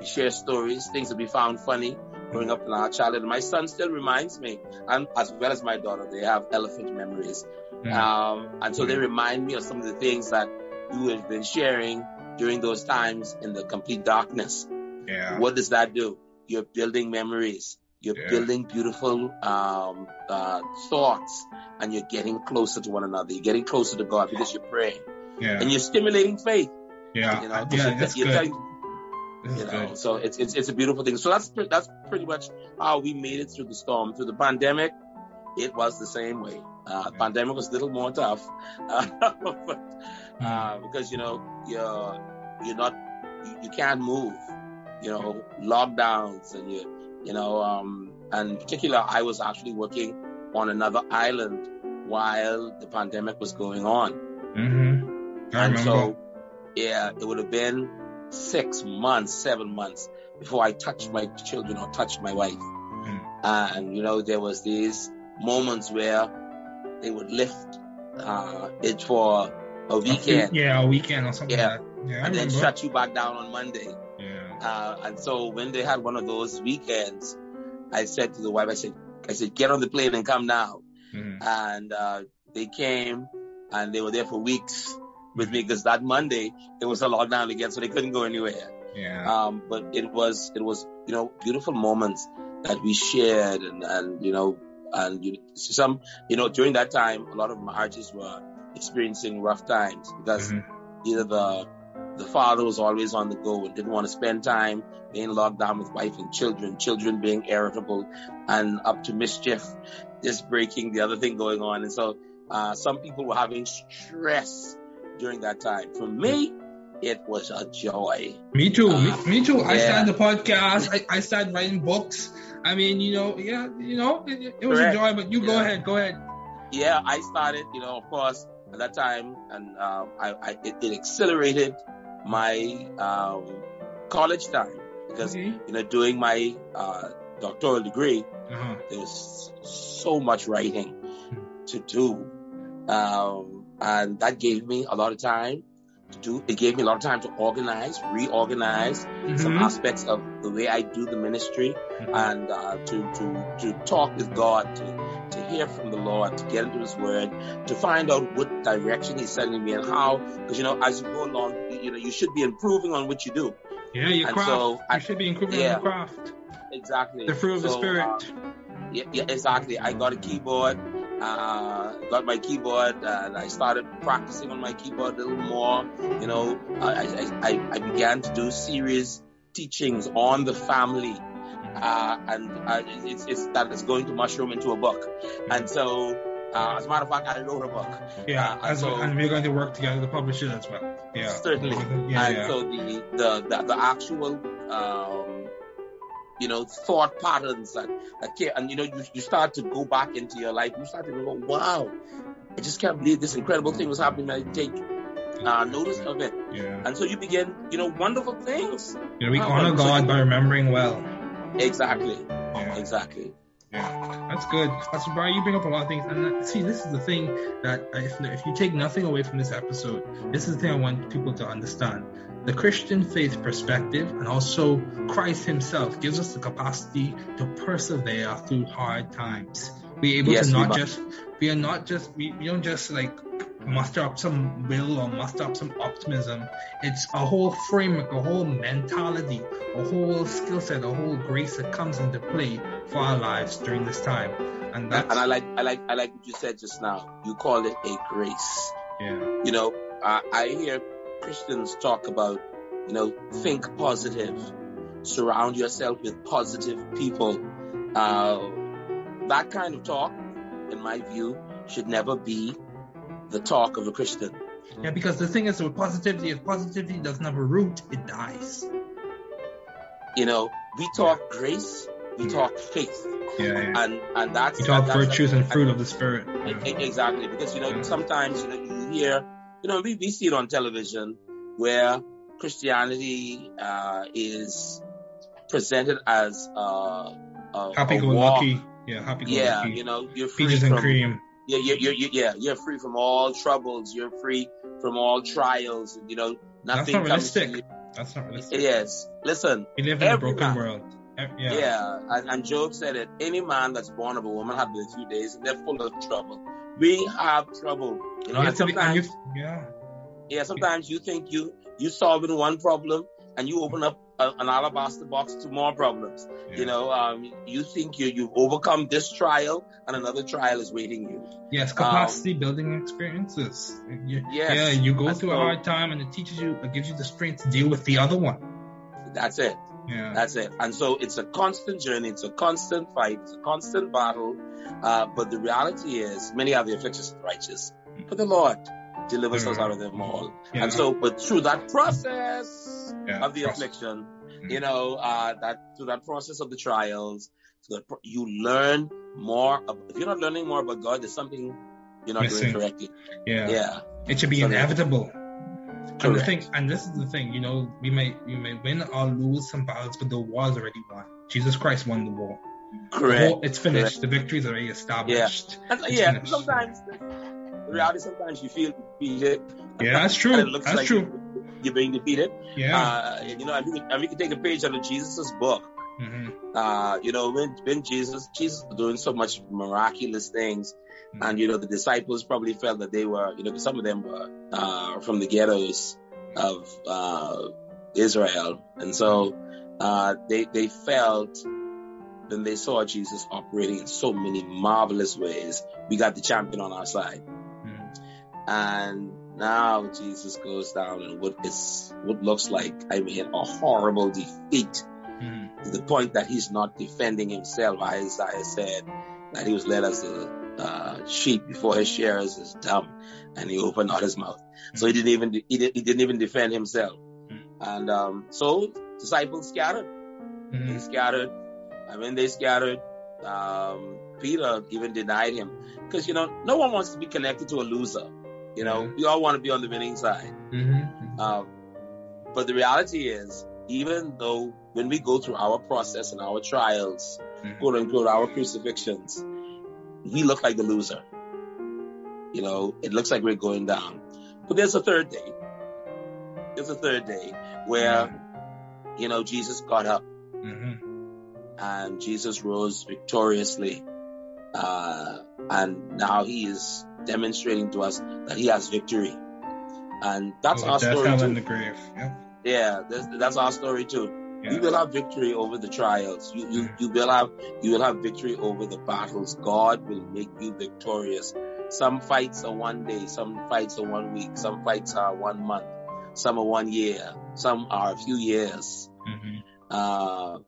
Speaker 2: we share stories, things that we found funny growing up in our childhood. My son still reminds me, and as well as my daughter, they have elephant memories.
Speaker 1: Mm.
Speaker 2: Um, and so they remind me of some of the things that you have been sharing during those times in the complete darkness.
Speaker 1: yeah.
Speaker 2: What does that do? You're building memories. You're
Speaker 1: Yeah.
Speaker 2: building beautiful um, uh, thoughts, and you're getting closer to one another. You're getting closer to God because you're praying,
Speaker 1: Yeah.
Speaker 2: and you're stimulating faith.
Speaker 1: Yeah.
Speaker 2: You know,
Speaker 1: yeah. That's
Speaker 2: you're
Speaker 1: good. This
Speaker 2: you know,
Speaker 1: good.
Speaker 2: so it's, it's it's a beautiful thing. So that's that's pretty much how we made it through the storm, through the pandemic. It was the same way. Uh, Pandemic was a little more tough, uh, but,
Speaker 1: Mm.
Speaker 2: uh, because you know you're you're not you, can't move. You know lockdowns and you you know um, and in particular I was actually working on another island while the pandemic was going on.
Speaker 1: Mm-hmm.
Speaker 2: And so, yeah, it would have been six months, seven months before I touched my children or touched my wife.
Speaker 1: Mm.
Speaker 2: And, you know, there was these moments where they would lift, uh, it for a weekend.
Speaker 1: Yeah, a weekend or something
Speaker 2: Yeah.
Speaker 1: like that. Yeah, I
Speaker 2: and then
Speaker 1: remember.
Speaker 2: shut you back down on Monday.
Speaker 1: Yeah.
Speaker 2: Uh, and so when they had one of those weekends, I said to the wife, I said, I said, get on the plane and come now.
Speaker 1: Mhm.
Speaker 2: And uh, they came and they were there for weeks with me because that Monday it was a lockdown again, so they couldn't go anywhere.
Speaker 1: Yeah.
Speaker 2: Um, but it was it was you know beautiful moments that we shared and and you know and you, some you know during that time a lot of marriages were experiencing rough times because
Speaker 1: Mhm.
Speaker 2: either the the father was always on the go and didn't want to spend time being locked down with wife and children, children being irritable and up to mischief, just breaking the other thing going on. And so uh, some people were having stress during that time. For me, it was a joy.
Speaker 1: Me too. Me,
Speaker 2: Uh,
Speaker 1: me too. I started the podcast. I, I started writing books. I mean, you know, yeah, you know, it, it was
Speaker 2: Correct.
Speaker 1: a joy. But you go ahead. Go ahead.
Speaker 2: Yeah, I started, you know, of course, at that time, and uh, I, I it, it accelerated my um, college time because
Speaker 1: Okay.
Speaker 2: you know doing my uh, doctoral degree
Speaker 1: Uh-huh.
Speaker 2: there was so much writing to do. Um, and that gave me a lot of time do. It gave me a lot of time to organize, reorganize some
Speaker 1: Mhm.
Speaker 2: aspects of the way I do the ministry
Speaker 1: Mhm.
Speaker 2: and uh, to, to, to talk with God, to, to hear from the Lord, to get into His Word, to find out what direction He's sending me and how. Because, you know, as you go along, you, know, you should be improving on what you do.
Speaker 1: Yeah, your
Speaker 2: And
Speaker 1: craft.
Speaker 2: so
Speaker 1: you
Speaker 2: I-
Speaker 1: should be improving
Speaker 2: yeah.
Speaker 1: on your craft.
Speaker 2: Exactly.
Speaker 1: The fruit of the spirit.
Speaker 2: uh, Yeah, yeah, exactly. I got a keyboard, uh, got my keyboard, and I started practicing on my keyboard a little more. You know, I, I, I, began to do serious teachings on the family, uh, and uh, it's, it's that is going to mushroom into a book. And so, uh, as a matter of fact, I wrote a book.
Speaker 1: yeah,
Speaker 2: uh,
Speaker 1: as
Speaker 2: so-
Speaker 1: well. and we're going to work together to publish it as well. Yeah.
Speaker 2: Certainly.
Speaker 1: Yeah,
Speaker 2: and
Speaker 1: yeah.
Speaker 2: so the, the, the, the actual, um, you know, thought patterns came, and you know, you, you start to go back into your life, you start to go, wow, I just can't believe this incredible thing was happening. I take uh, notice of it.
Speaker 1: yeah.
Speaker 2: And so you begin, you know, wonderful things.
Speaker 1: You know, we
Speaker 2: Wow,
Speaker 1: honor God
Speaker 2: you-
Speaker 1: by remembering well.
Speaker 2: Exactly.
Speaker 1: Yeah.
Speaker 2: Exactly.
Speaker 1: Yeah, that's good. That's Brian. You bring up a lot of things, and uh, see, this is the thing that if if you take nothing away from this episode, this is the thing I want people to understand: the Christian faith perspective, and also Christ Himself gives us the capacity to persevere through hard times. Be able
Speaker 2: Yes,
Speaker 1: to
Speaker 2: we
Speaker 1: not just we are not just we, we don't just like muster up some will or muster up some optimism. It's a whole framework, a whole mentality, a whole skill set, a whole grace that comes into play for our lives during this time. And
Speaker 2: And,
Speaker 1: that's
Speaker 2: and I like, I like, I like what you said just now. You called it a grace.
Speaker 1: yeah,
Speaker 2: You know, I, I hear Christians talk about, you know, think positive, surround yourself with positive people. Uh, that kind of talk, in my view, should never be the talk of a Christian.
Speaker 1: yeah. Because the thing is with positivity, if positivity doesn't have a root, it dies.
Speaker 2: You know, we talk grace, we talk faith,
Speaker 1: Yeah, yeah.
Speaker 2: and and that's
Speaker 1: You talk
Speaker 2: that- that's-
Speaker 1: virtues and fruit of the spirit.
Speaker 2: Exactly, because you know sometimes you know you hear, you know we, we see it on television where Christianity uh, is presented as uh, a,
Speaker 1: Happy
Speaker 2: a
Speaker 1: go
Speaker 2: walk.
Speaker 1: lucky. Yeah, happy go
Speaker 2: Yeah,
Speaker 1: lucky.
Speaker 2: you know you're free
Speaker 1: Peaches and
Speaker 2: from
Speaker 1: cream.
Speaker 2: yeah you're, you're, you're yeah you're free from all troubles. You're free from all trials. You know
Speaker 1: That's
Speaker 2: nothing
Speaker 1: not
Speaker 2: comes to
Speaker 1: realistic.
Speaker 2: you.
Speaker 1: That's not realistic.
Speaker 2: Yes, listen,
Speaker 1: We live in a broken
Speaker 2: man.
Speaker 1: world. Yeah.
Speaker 2: Yeah, and, and Job said it. Any man that's born of a woman had a few days, and they're full of trouble. We have trouble, you know.
Speaker 1: You
Speaker 2: And
Speaker 1: have and
Speaker 2: sometimes,
Speaker 1: you- yeah.
Speaker 2: yeah, sometimes you think you you solving one problem, and you open up a, an alabaster box to more problems.
Speaker 1: yeah.
Speaker 2: You know, um, you think you you've overcome this trial, and another trial is waiting you.
Speaker 1: Yes, capacity building experiences. You,
Speaker 2: Yes,
Speaker 1: yeah, you go through a hard time and it teaches you, it gives you the strength to deal with the other one.
Speaker 2: That's it.
Speaker 1: Yeah.
Speaker 2: That's it. And so it's a constant journey. It's a constant fight. It's a constant battle. Uh, but the reality is, many are the afflictions of the righteous, but the Lord delivers us out of them all.
Speaker 1: Yeah.
Speaker 2: And so, but through that process
Speaker 1: Yeah,
Speaker 2: of the
Speaker 1: process.
Speaker 2: affliction,
Speaker 1: Mhm.
Speaker 2: you know, uh, that through that process of the trials, so that pro- you learn more. If you're not learning more about God, there's something you're not
Speaker 1: Missing.
Speaker 2: doing correctly.
Speaker 1: yeah.
Speaker 2: Yeah,
Speaker 1: It should be
Speaker 2: So-
Speaker 1: inevitable. And the thing, and this is the thing, you know, we may we may win or lose some battles, but the war is already won. Jesus Christ won the war. The
Speaker 2: correct.
Speaker 1: war- it's finished. The victory is already established.
Speaker 2: And, yeah,
Speaker 1: finished.
Speaker 2: sometimes the reality, sometimes you feel defeated,
Speaker 1: Yeah, that's true.
Speaker 2: it looks
Speaker 1: that's
Speaker 2: like
Speaker 1: true.
Speaker 2: you're being defeated.
Speaker 1: Yeah.
Speaker 2: Uh, you know, and we, can, and we can take a page out of Jesus' book.
Speaker 1: hmm
Speaker 2: Uh, you know, when, when Jesus, Jesus was doing so much miraculous things. And you know, the disciples probably felt that they were, you know, some of them were uh, from the ghettos of uh, Israel, and so uh, they they felt when they saw Jesus operating in so many marvelous ways, we got the champion on our side.
Speaker 1: Mhm.
Speaker 2: And now Jesus goes down and what is what looks like, I mean, a horrible defeat
Speaker 1: Mhm.
Speaker 2: to the point that he's not defending himself. Isaiah said that he was led as a uh, sheep before his shearers is dumb, and he opened not his mouth. So he didn't even he, did, he didn't even defend himself. And um, so disciples scattered. They
Speaker 1: Mhm.
Speaker 2: scattered. I mean, they scattered. Um, Peter even denied him because you know no one wants to be connected to a loser. You know,
Speaker 1: Mhm.
Speaker 2: we all want to be on the winning side.
Speaker 1: Mhm.
Speaker 2: Um, but the reality is, even though when we go through our process and our trials,
Speaker 1: Mhm.
Speaker 2: quote unquote, our crucifixions, we look like the loser. You know, it looks like we're going down. But there's a third day. There's a third day where, you know, Jesus got up
Speaker 1: Mhm.
Speaker 2: and Jesus rose victoriously. Uh, and now he is demonstrating to us that he has victory. And that's
Speaker 1: Over
Speaker 2: our story too.
Speaker 1: and the grave. Yep.
Speaker 2: Yeah, that's, that's our story too.
Speaker 1: Yeah.
Speaker 2: You will have victory over the trials. You, you, you will have, you will have victory over the battles. God will make you victorious. Some fights are one day, some fights are one week, some fights are one month, some are one year, some are a few years.
Speaker 1: Mhm.
Speaker 2: Uh,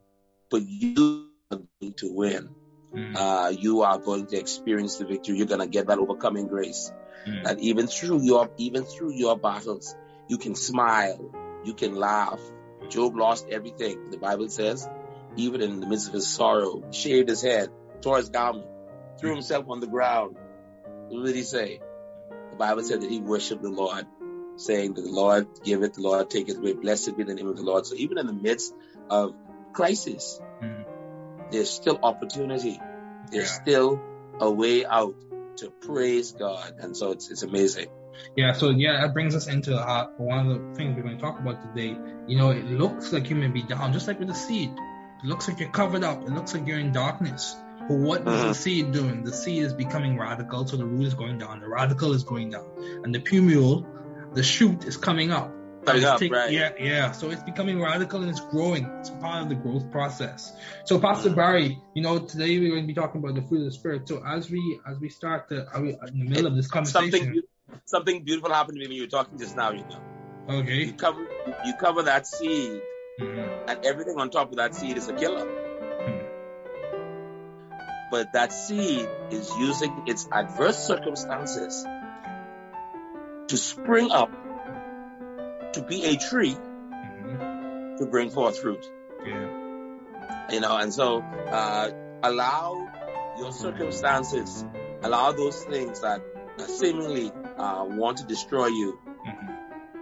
Speaker 2: but you are going to win.
Speaker 1: Mhm.
Speaker 2: Uh, you are going to experience the victory. You're going to get that overcoming grace
Speaker 1: Mhm.
Speaker 2: that even through your even through your battles you can smile you can laugh job lost everything the bible says even in the midst of his sorrow shaved his head tore his garment threw himself on the ground. What did he say? The bible said that he worshiped the lord saying that the lord give it the lord take it away. Blessed be the name of the lord. So even in the midst of crisis
Speaker 1: Mhm.
Speaker 2: there's still opportunity. There's
Speaker 1: Yeah.
Speaker 2: still a way out to praise god. And so it's it's amazing
Speaker 1: Yeah, so yeah, that brings us into uh, one of the things we're going to talk about today. You know, it looks like you may be down, just like with the seed. It looks like you're covered up. It looks like you're in darkness. But what is the
Speaker 2: Mhm.
Speaker 1: seed doing? The seed is becoming radicle, so the root is going down. The radicle is going down, and the plumule, the shoot, is coming up.
Speaker 2: Coming up,
Speaker 1: take-
Speaker 2: right.
Speaker 1: Yeah, yeah. So it's becoming radicle and it's growing. It's part of the growth process. So Pastor Barry, you know, today we're going to be talking about the fruit of the spirit. So as we as we start the are we in the middle of this conversation?
Speaker 2: Something beautiful happened to me when you were talking just now. You know,
Speaker 1: Okay.
Speaker 2: you cover you cover that seed,
Speaker 1: Mhm.
Speaker 2: and everything on top of that seed is a killer. But that seed is using its adverse circumstances to spring up to be a tree
Speaker 1: Mhm.
Speaker 2: to bring forth fruit.
Speaker 1: Yeah.
Speaker 2: You know, and so uh, allow your circumstances, allow those things that seemingly uh, want to destroy you.
Speaker 1: Mhm.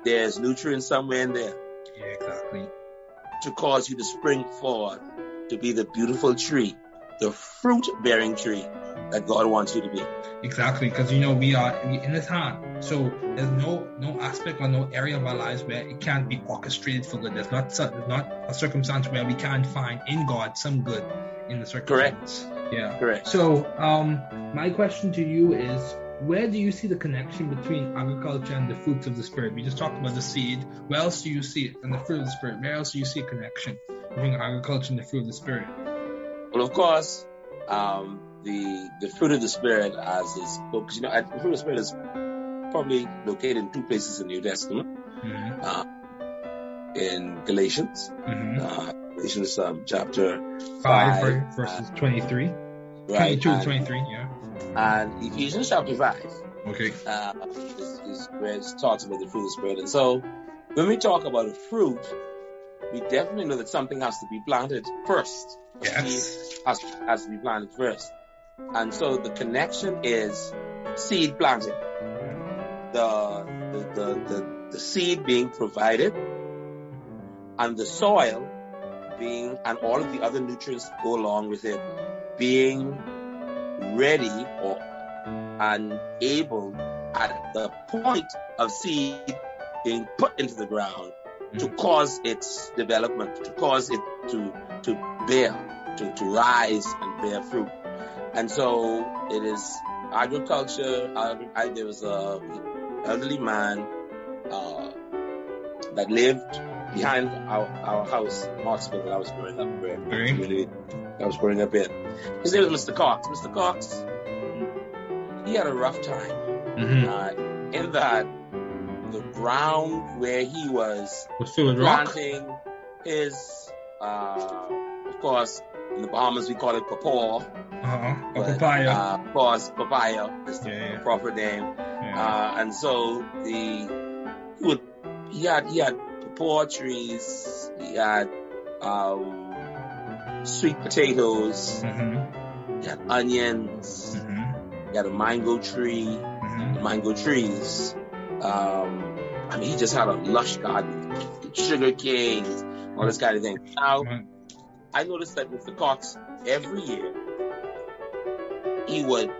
Speaker 2: There's nutrients somewhere in there.
Speaker 1: Yeah, exactly.
Speaker 2: to cause you to spring forth to be the beautiful tree, the fruit bearing tree that God wants you to be.
Speaker 1: Exactly, because you know we are in His hand, so there's no no aspect or no area of our lives where it can't be orchestrated for good. There's not there's not a circumstance where we can't find in God some good in the circumstance. Correct. Yeah.
Speaker 2: Correct.
Speaker 1: So, um, my question to you is, where do you see the connection between agriculture and the fruits of the spirit? We just talked about the seed. Where else do you see it? And the fruit of the spirit. Where else do you see a connection between agriculture and the fruit of the spirit?
Speaker 2: Well, of course, um, the the fruit of the spirit as is because you know the fruit of the spirit is probably located in two places in the New Testament,
Speaker 1: Mm-hmm.
Speaker 2: uh, in Galatians,
Speaker 1: Mm-hmm.
Speaker 2: uh, Galatians um, chapter
Speaker 1: Five,
Speaker 2: five,
Speaker 1: ver- verses twenty-three.
Speaker 2: right,
Speaker 1: 22 to 23, yeah.
Speaker 2: And Ephesians chapter five.
Speaker 1: Okay.
Speaker 2: uh, is, is where it talks about the fruit of the spirit. And so, when we talk about a fruit, we definitely know that something has to be planted first.
Speaker 1: Yes.
Speaker 2: has, has to be planted first. And so the connection is seed planting. The, the, the, the, the seed being provided and the soil being, and all of the other nutrients go along with it, being ready or and able at the point of seed being put into the ground to cause its development, to cause it to to bear, to, to rise and bear fruit. And so it is agriculture. I, there was a elderly man uh, that lived behind our, our house Marksville that I was growing up where really, I was growing up in. His name was Mr. Cox. Mr. Cox, he had a rough time
Speaker 1: Mm-hmm.
Speaker 2: uh, in that the ground where he was
Speaker 1: Was with rock.
Speaker 2: planting his, uh, of course, in the Bahamas we call it papaw.
Speaker 1: Uh-huh.
Speaker 2: But,
Speaker 1: papaya.
Speaker 2: Uh, of course, papaya is the
Speaker 1: Yeah, yeah.
Speaker 2: proper name.
Speaker 1: yeah.
Speaker 2: Uh, and so the he would he had he had papaw trees, he had um, sweet potatoes,
Speaker 1: mm-hmm.
Speaker 2: he had onions,
Speaker 1: Mm-hmm.
Speaker 2: he had a mango tree,
Speaker 1: Mm-hmm.
Speaker 2: mango trees. Um, I mean, he just had a lush garden, sugar canes, all this kind of thing. Now, I noticed that Mr. Cox every year he would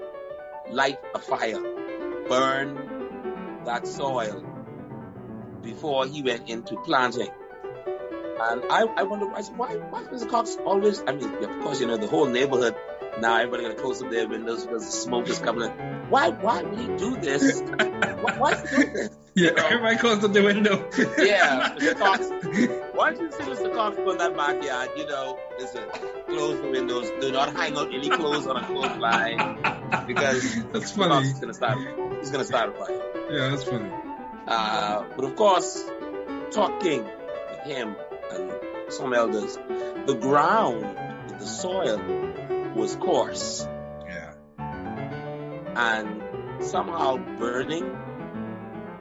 Speaker 2: light a fire, burn that soil before he went into planting. And I, I wonder, I said, why, why does Mr. Cox always, I mean, of course, you know, the whole neighborhood, now everybody got to close up their windows because the smoke is coming in. Why, why would he do this? why, why doing this?
Speaker 1: Yeah, everybody closed up the window.
Speaker 2: Yeah, Mr. Cox. Why don't you see Mr. Cox go in that backyard? You know, listen, close the windows. Do not hang out any clothes on a clothesline because
Speaker 1: That's
Speaker 2: Mr. Cox
Speaker 1: funny.
Speaker 2: is gonna start. He's gonna start a fire.
Speaker 1: Yeah, that's funny.
Speaker 2: Uh, but of course, talking with him and some elders, the ground, the soil was coarse,
Speaker 1: Yeah.
Speaker 2: and somehow burning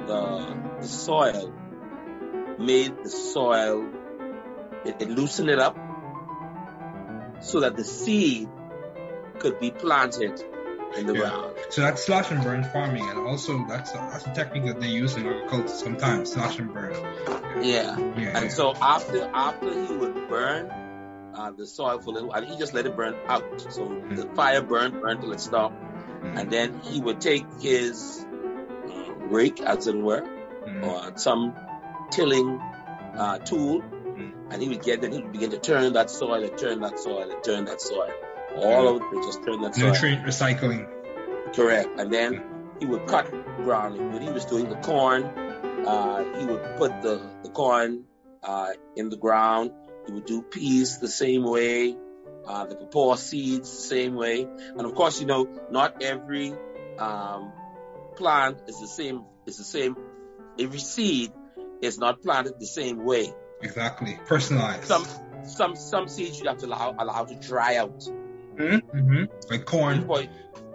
Speaker 2: the, the soil made the soil it, it loosened it up so that the seed could be planted in the
Speaker 1: Yeah.
Speaker 2: ground.
Speaker 1: So that's slash and burn farming, and also that's a, that's a technique that they use in agriculture sometimes. Slash and burn.
Speaker 2: Yeah.
Speaker 1: Yeah.
Speaker 2: And so after after he would burn uh, the soil for a little while, he just let it burn out. So the fire burned, burned till it stopped, and then he would take his uh, rake, as it were,
Speaker 1: Mm.
Speaker 2: or some tilling uh, tool,
Speaker 1: Mm.
Speaker 2: and he would get then he would begin to turn that soil and turn that soil and turn that soil. All of it just turn that.
Speaker 1: Nutrient recycling.
Speaker 2: Correct. And then he would cut ground. When he was doing the corn, uh, he would put the, the corn uh, in the ground. He would do peas the same way, uh, the papaw seeds the same way. And of course, you know, not every um, plant is the same. Is the same. Every seed is not planted the same way.
Speaker 1: Exactly. Personalized.
Speaker 2: Some some some seeds you have to allow allow to dry out.
Speaker 1: Hmm Like corn.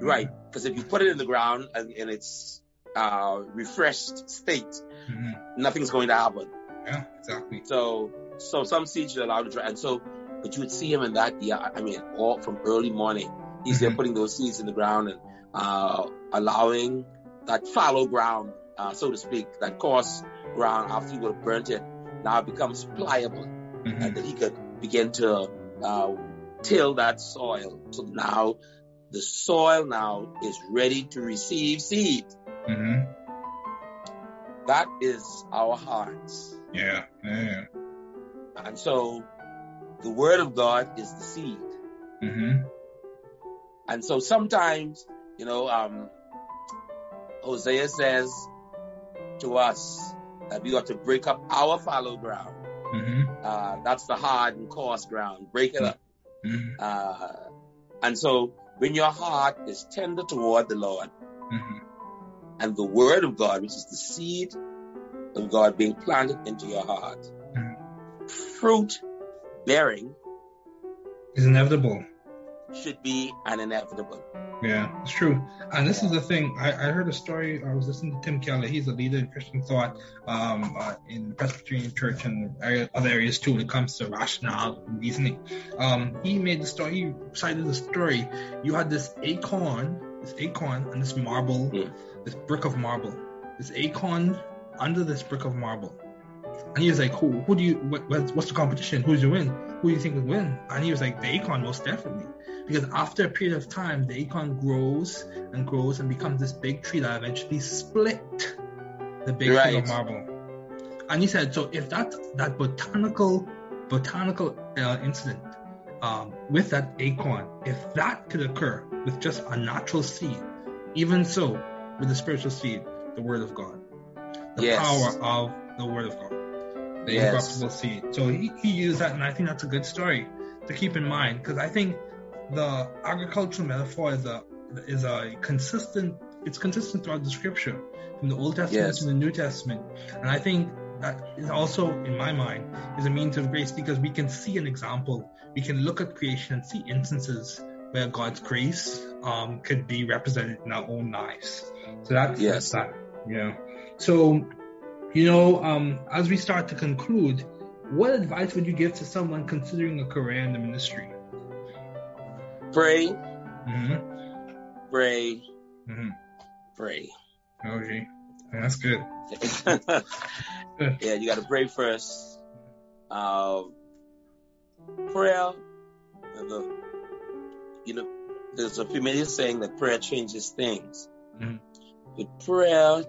Speaker 2: Right. Because if you put it in the ground and in its uh, refreshed state,
Speaker 1: hmm
Speaker 2: nothing's going to happen.
Speaker 1: Yeah, exactly.
Speaker 2: So, so some seeds you're allowed to dry. And so, but you would see him in that, yeah, I mean, all from early morning. He's there
Speaker 1: Mhm.
Speaker 2: putting those seeds in the ground and uh, allowing that fallow ground, uh, so to speak, that coarse ground after he would have burnt it, now it becomes pliable
Speaker 1: hmm
Speaker 2: and that he could begin to uh, till that soil. So now the soil now is ready to receive seed.
Speaker 1: hmm
Speaker 2: That is our hearts.
Speaker 1: Yeah. Yeah.
Speaker 2: And so the word of God is the seed.
Speaker 1: hmm
Speaker 2: And so sometimes, you know, um, Hosea says to us that we ought to break up our fallow ground.
Speaker 1: hmm
Speaker 2: Uh, that's the hard and coarse ground. Break it up.
Speaker 1: Hmm
Speaker 2: Uh, and so when your heart is tender toward the Lord
Speaker 1: hmm
Speaker 2: and the word of God, which is the seed of God being planted into your heart,
Speaker 1: Mhm.
Speaker 2: fruit bearing
Speaker 1: is inevitable.
Speaker 2: Should be an inevitable.
Speaker 1: Yeah, it's true. And this is the thing. I, I heard a story. I was listening to Tim Keller. He's a leader in Christian thought um, uh, in the Presbyterian Church and area, other areas too when it comes to rationale and reasoning. Um, he made the story. He cited the story. You had this acorn, this acorn, and this marble,
Speaker 2: Mm.
Speaker 1: this brick of marble. This acorn under this brick of marble. And he was like, "Who? Who do you? What, what's, what's the competition? Who's you win? Who do you think would win?" And he was like, "The acorn, most definitely." Because after a period of time, the acorn grows and grows and becomes this big tree that eventually split the big
Speaker 2: Right.
Speaker 1: tree of marble. And he said, so if that that botanical botanical uh, incident um, with that acorn, if that could occur with just a natural seed, even so with the spiritual seed, the word of God, the
Speaker 2: Yes.
Speaker 1: power of the word of God, the
Speaker 2: Yes.
Speaker 1: incorruptible seed. So he, he used that, and I think that's a good story to keep in mind because I think the agricultural metaphor is a is a consistent. It's consistent throughout the scripture, from the Old Testament
Speaker 2: Yes.
Speaker 1: to the New Testament, and I think that is also, in my mind, is a means of grace because we can see an example. We can look at creation and see instances where God's grace um, could be represented in our own lives. So that's,
Speaker 2: Yes.
Speaker 1: that. Yeah. So, you know, um, as we start to conclude, what advice would you give to someone considering a career in the ministry?
Speaker 2: Pray,
Speaker 1: Mm-hmm.
Speaker 2: pray,
Speaker 1: Mm-hmm.
Speaker 2: pray.
Speaker 1: Okay. That's good.
Speaker 2: yeah, you got to pray first. Um, prayer, the, you know, there's a familiar saying that prayer changes things.
Speaker 1: Mhm.
Speaker 2: But prayer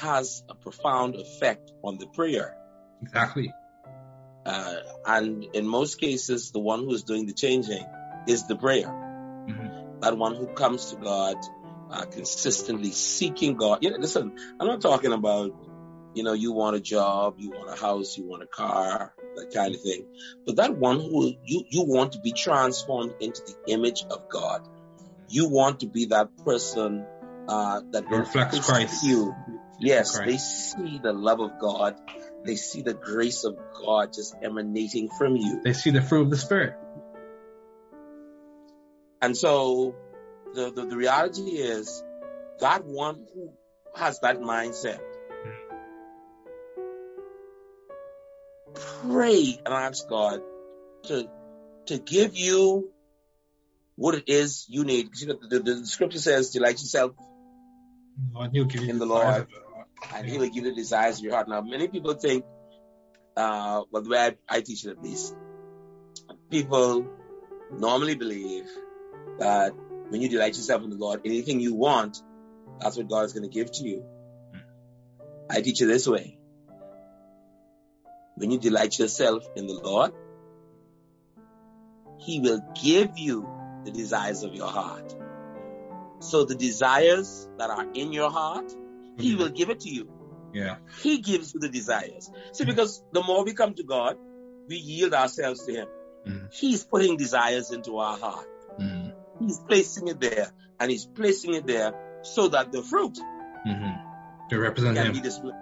Speaker 2: has a profound effect on the prayer.
Speaker 1: Exactly.
Speaker 2: Uh, and in most cases, the one who is doing the changing is the prayer.
Speaker 1: Mhm.
Speaker 2: That one who comes to God uh, consistently seeking God. You know, listen, I'm not talking about, you know, you want a job, you want a house, you want a car, that kind of thing. But that one who you, you want to be transformed into the image of God. You want to be that person uh, that
Speaker 1: reflects Christ.
Speaker 2: You. Yes,
Speaker 1: Christ.
Speaker 2: they see the love of God. They see the grace of God just emanating from you.
Speaker 1: They see the fruit of the Spirit.
Speaker 2: And so the, the, the reality is that one who has that mindset, pray and ask God to, to give you what it is you need. You know, the, the, scripture says, delight yourself
Speaker 1: Lord, you
Speaker 2: In the Lord.
Speaker 1: of
Speaker 2: and he will give you the desires of your heart. Now, many people think, uh, well, the way I, I teach it at least, people normally believe that when you delight yourself in the Lord, anything you want, that's what God is going to give to you. I teach it this way. When you delight yourself in the Lord, He will give you the desires of your heart. So the desires that are in your heart, He
Speaker 1: Mhm.
Speaker 2: will give it to you.
Speaker 1: Yeah.
Speaker 2: He gives you the desires. See, because the more we come to God, we yield ourselves to Him.
Speaker 1: Mhm.
Speaker 2: He's putting desires into our heart.
Speaker 1: Mm-hmm.
Speaker 2: He's placing it there, and He's placing it there so that the fruit
Speaker 1: Mm-hmm. To represent
Speaker 2: can
Speaker 1: him.
Speaker 2: be displayed.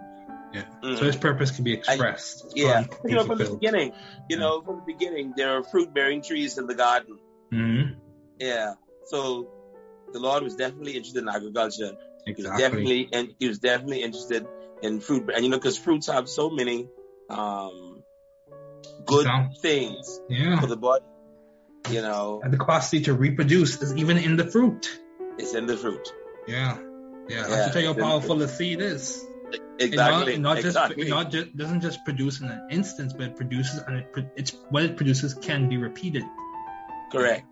Speaker 1: Yeah.
Speaker 2: Mhm.
Speaker 1: So his purpose can be expressed.
Speaker 2: yeah,
Speaker 1: from-
Speaker 2: you know, from the beginning, you know, from the beginning, there are fruit-bearing trees in the garden.
Speaker 1: Mhm.
Speaker 2: Yeah, so the Lord was definitely interested in agriculture. He was
Speaker 1: Exactly.
Speaker 2: definitely, and he was definitely interested in fruit, and you know, because fruits have so many um, good
Speaker 1: Yeah.
Speaker 2: things
Speaker 1: Yeah.
Speaker 2: for the body. You know,
Speaker 1: And the capacity to reproduce is even in the fruit.
Speaker 2: it's in the fruit.
Speaker 1: Yeah. Yeah.
Speaker 2: Yeah,
Speaker 1: That's to tell you how powerful the seed is. It
Speaker 2: Exactly.
Speaker 1: not, not
Speaker 2: exactly.
Speaker 1: just it not just doesn't just produce in an instance, but it produces and it it's what it produces can be repeated.
Speaker 2: Correct.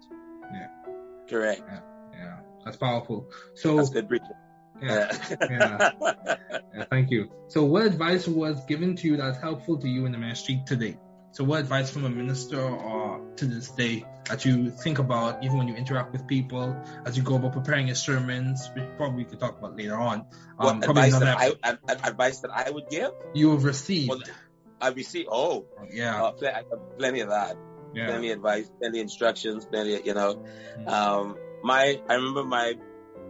Speaker 1: Yeah.
Speaker 2: Correct.
Speaker 1: Yeah, that's powerful. So
Speaker 2: That's good preaching.
Speaker 1: yeah, yeah, thank you. So what advice was given to you that's helpful to you in the ministry today? So what advice from a minister or to this day that you think about even when you interact with people as you go about preparing your sermons, which probably we could talk about later on.
Speaker 2: what
Speaker 1: Um, probably
Speaker 2: advice that, I, ad- ad- advice that I would give?
Speaker 1: you have received.
Speaker 2: Well, I received, oh,
Speaker 1: yeah,
Speaker 2: uh, pl- plenty of that.
Speaker 1: yeah.
Speaker 2: Plenty of advice, plenty of instructions, plenty of, you know.
Speaker 1: Mm.
Speaker 2: Um, my, I remember my,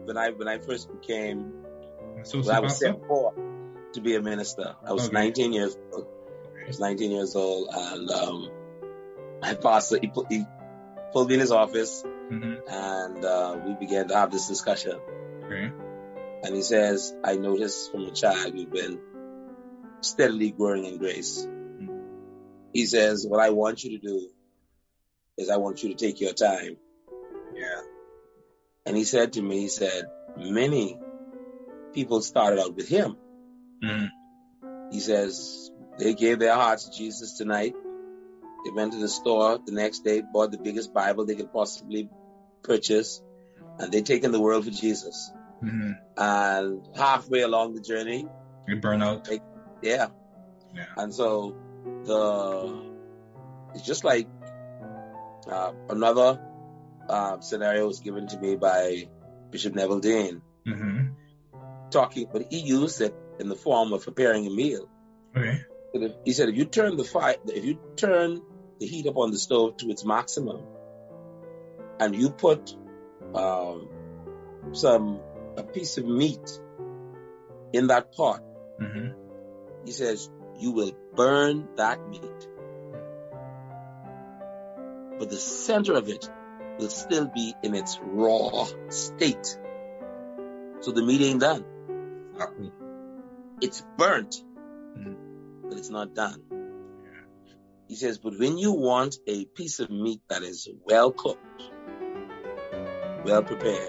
Speaker 2: when I, when I first became, when I was
Speaker 1: pastor?
Speaker 2: sent for to be a minister, I was
Speaker 1: Okay.
Speaker 2: 19 years old. I was 19 years old and, um, my pastor, he, put, he pulled me in his office
Speaker 1: Mhm.
Speaker 2: and, uh, we began to have this discussion.
Speaker 1: Okay.
Speaker 2: And he says, I noticed from a child you've been steadily growing in grace. He says, what I want you to do is I want you to take your time.
Speaker 1: Yeah.
Speaker 2: And he said to me, he said, many people started out with him.
Speaker 1: Mhm.
Speaker 2: He says, they gave their hearts to Jesus tonight. They went to the store the next day, bought the biggest Bible they could possibly purchase, and they're taking the world for Jesus.
Speaker 1: Mm-hmm.
Speaker 2: And halfway along the journey,
Speaker 1: they burn out.
Speaker 2: yeah.
Speaker 1: Yeah.
Speaker 2: And so the it's just like uh, another uh, scenario was given to me by Bishop Neville Dean,
Speaker 1: Mm-hmm.
Speaker 2: talking, but he used it in the form of preparing a meal.
Speaker 1: Okay.
Speaker 2: He said, if you turn the fire, if you turn the heat up on the stove to its maximum, and you put um, some a piece of meat in that pot,
Speaker 1: Mm-hmm.
Speaker 2: he says you will burn that meat, but the center of it will still be in its raw state. So the meat ain't done. It's burnt,
Speaker 1: Mhm.
Speaker 2: But it's not done. He says, but when you want a piece of meat that is well cooked, well prepared,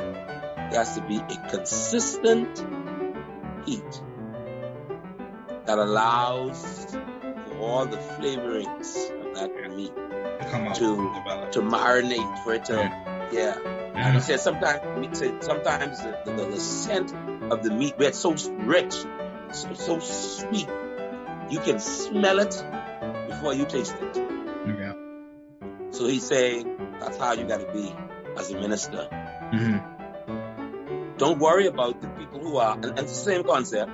Speaker 2: there has to be a consistent heat that allows for all the flavorings of that meat
Speaker 1: To come out.
Speaker 2: To- marinate, for it to, yeah. And he
Speaker 1: Yeah.
Speaker 2: says sometimes, he said sometimes the, the, the scent of the meat, where it's so rich, so, so sweet, you can smell it before you taste it.
Speaker 1: Yeah.
Speaker 2: So he's saying that's how you got to be as a minister.
Speaker 1: Mm-hmm.
Speaker 2: Don't worry about the people who are, and, and it's the same concept.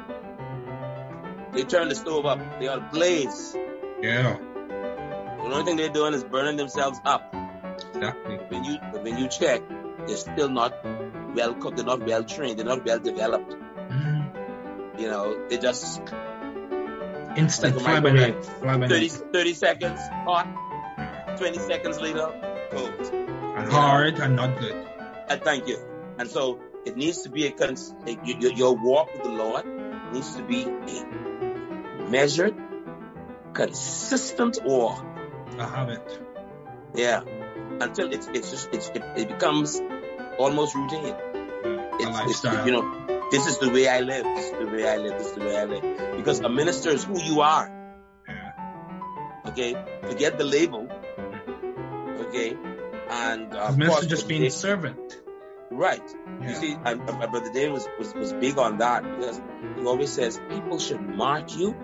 Speaker 2: They turn the stove up, they are ablaze.
Speaker 1: Yeah.
Speaker 2: The only thing they're doing is burning themselves up.
Speaker 1: Exactly.
Speaker 2: When you when you check, they're still not well cooked, they're not well trained, they're not well developed.
Speaker 1: Mm-hmm.
Speaker 2: You know, they just
Speaker 1: Instant
Speaker 2: Like
Speaker 1: fly by night. Fly by
Speaker 2: 30,
Speaker 1: night.
Speaker 2: 30 seconds hot, 20 seconds later, cold.
Speaker 1: And hard and not good.
Speaker 2: And thank you. And so it needs to be a, cons- a your, your- your walk with the Lord needs to be a measured, consistent walk.
Speaker 1: I have it.
Speaker 2: Yeah. Until it's it's just it's, it, it becomes almost routine.
Speaker 1: Yeah. A
Speaker 2: It's, it's
Speaker 1: lifestyle.
Speaker 2: you know this is the way I live. This is the way I live. This is the way I live. Because a minister is who you are.
Speaker 1: yeah.
Speaker 2: Okay. Forget the label. Okay. And uh, of
Speaker 1: minister
Speaker 2: course,
Speaker 1: just being a servant.
Speaker 2: right.
Speaker 1: Yeah.
Speaker 2: You see, and, and my brother Dave was, was, was big on that because he always says people should mark you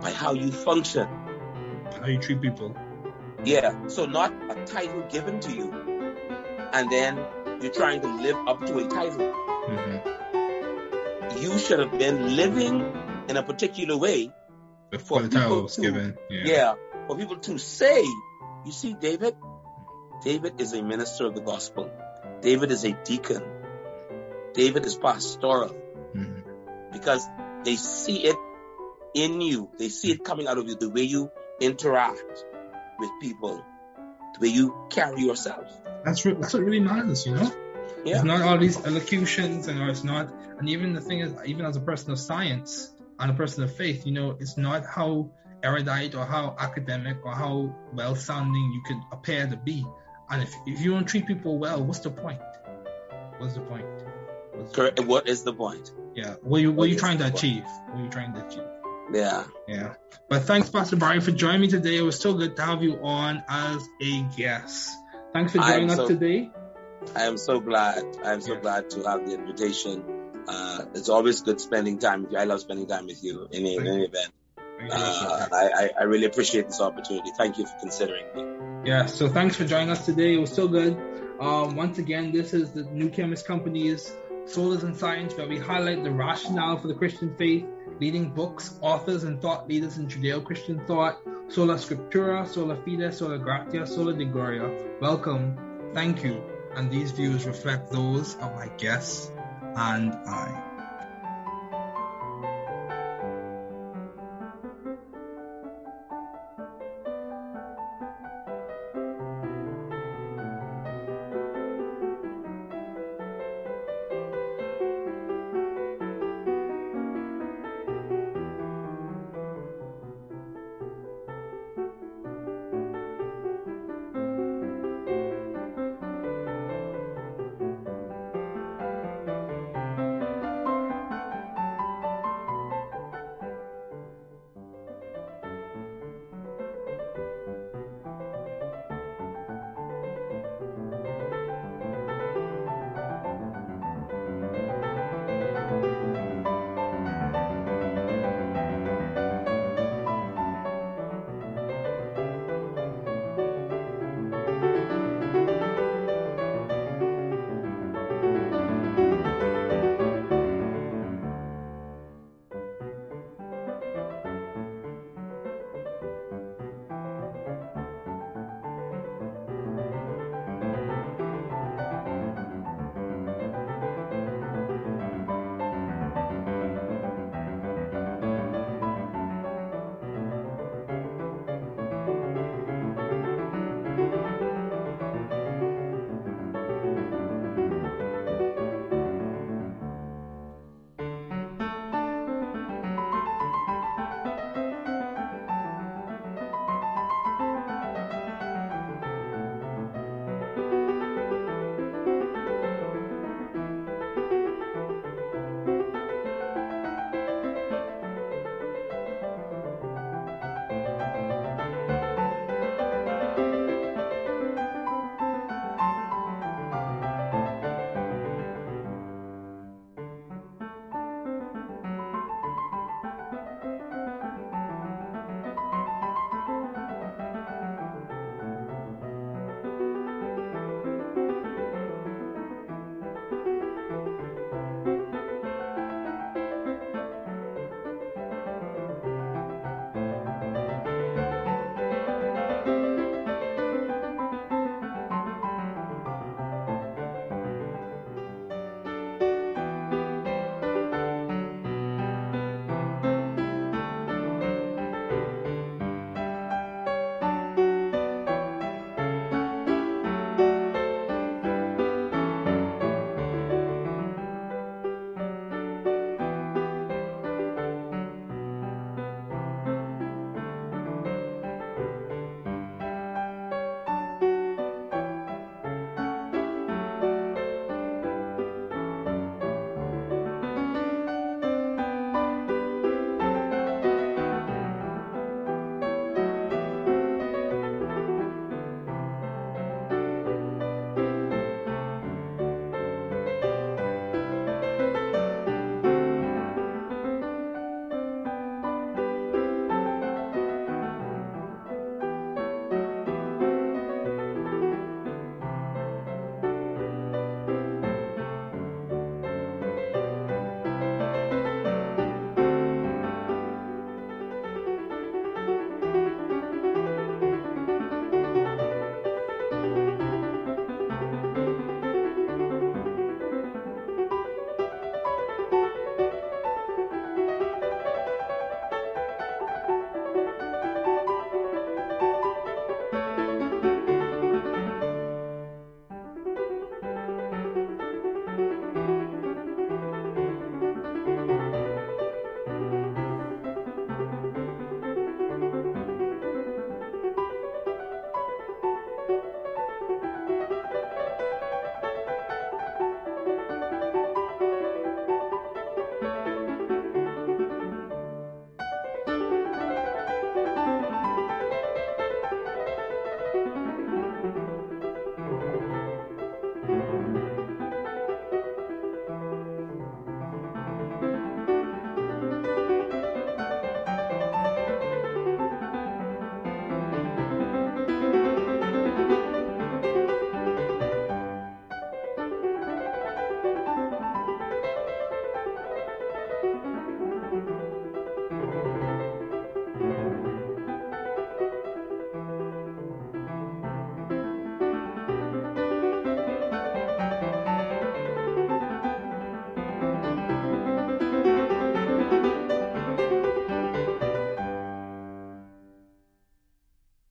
Speaker 2: by how you function.
Speaker 1: How you treat people.
Speaker 2: Yeah. So not a title given to you, and then you're trying to live up to a title.
Speaker 1: Mm-hmm.
Speaker 2: You should have been living in a particular way.
Speaker 1: Before
Speaker 2: For
Speaker 1: the title
Speaker 2: people
Speaker 1: was
Speaker 2: to-
Speaker 1: given. Yeah.
Speaker 2: Yeah. For people to say, you see, David, David is a minister of the gospel. David is a deacon. David is pastoral.
Speaker 1: Mhm.
Speaker 2: because they see it in you. They see it coming out of you, the way you interact with people, the way you carry yourself.
Speaker 1: That's re- that's what really matters, you know.
Speaker 2: Yeah.
Speaker 1: It's not all these elocutions, and it's not. And even the thing is, even as a person of science and a person of faith, you know, it's not how erudite or how academic or how well sounding you could appear to be. And if if you don't treat people well, what's the point? What's the point? What's the point?
Speaker 2: What is the point?
Speaker 1: Yeah. What you what
Speaker 2: What
Speaker 1: you trying to
Speaker 2: point?
Speaker 1: achieve? What are you trying to achieve?
Speaker 2: Yeah.
Speaker 1: Yeah. But thanks, Pastor Barry, for joining me today. It was so good to have you on as a guest. Thanks for joining us
Speaker 2: so-
Speaker 1: today.
Speaker 2: I am so glad. I am so glad to have the invitation. Uh, it's always good spending time with you. I love spending time with you in, any- in any event. Uh, I, I, I really appreciate this opportunity. Thank you for considering me.
Speaker 1: Yeah, so thanks for joining us today. It was so good. Um, once again, this is the New Chemist Company's Solas and Science, where we highlight the rationale for the Christian faith, leading books, authors, and thought leaders in Judeo-Christian thought, Sola Scriptura, Sola Fide, Sola Gratia, Soli Deo Gloria. Welcome, thank you, and these views reflect those of my guests and I.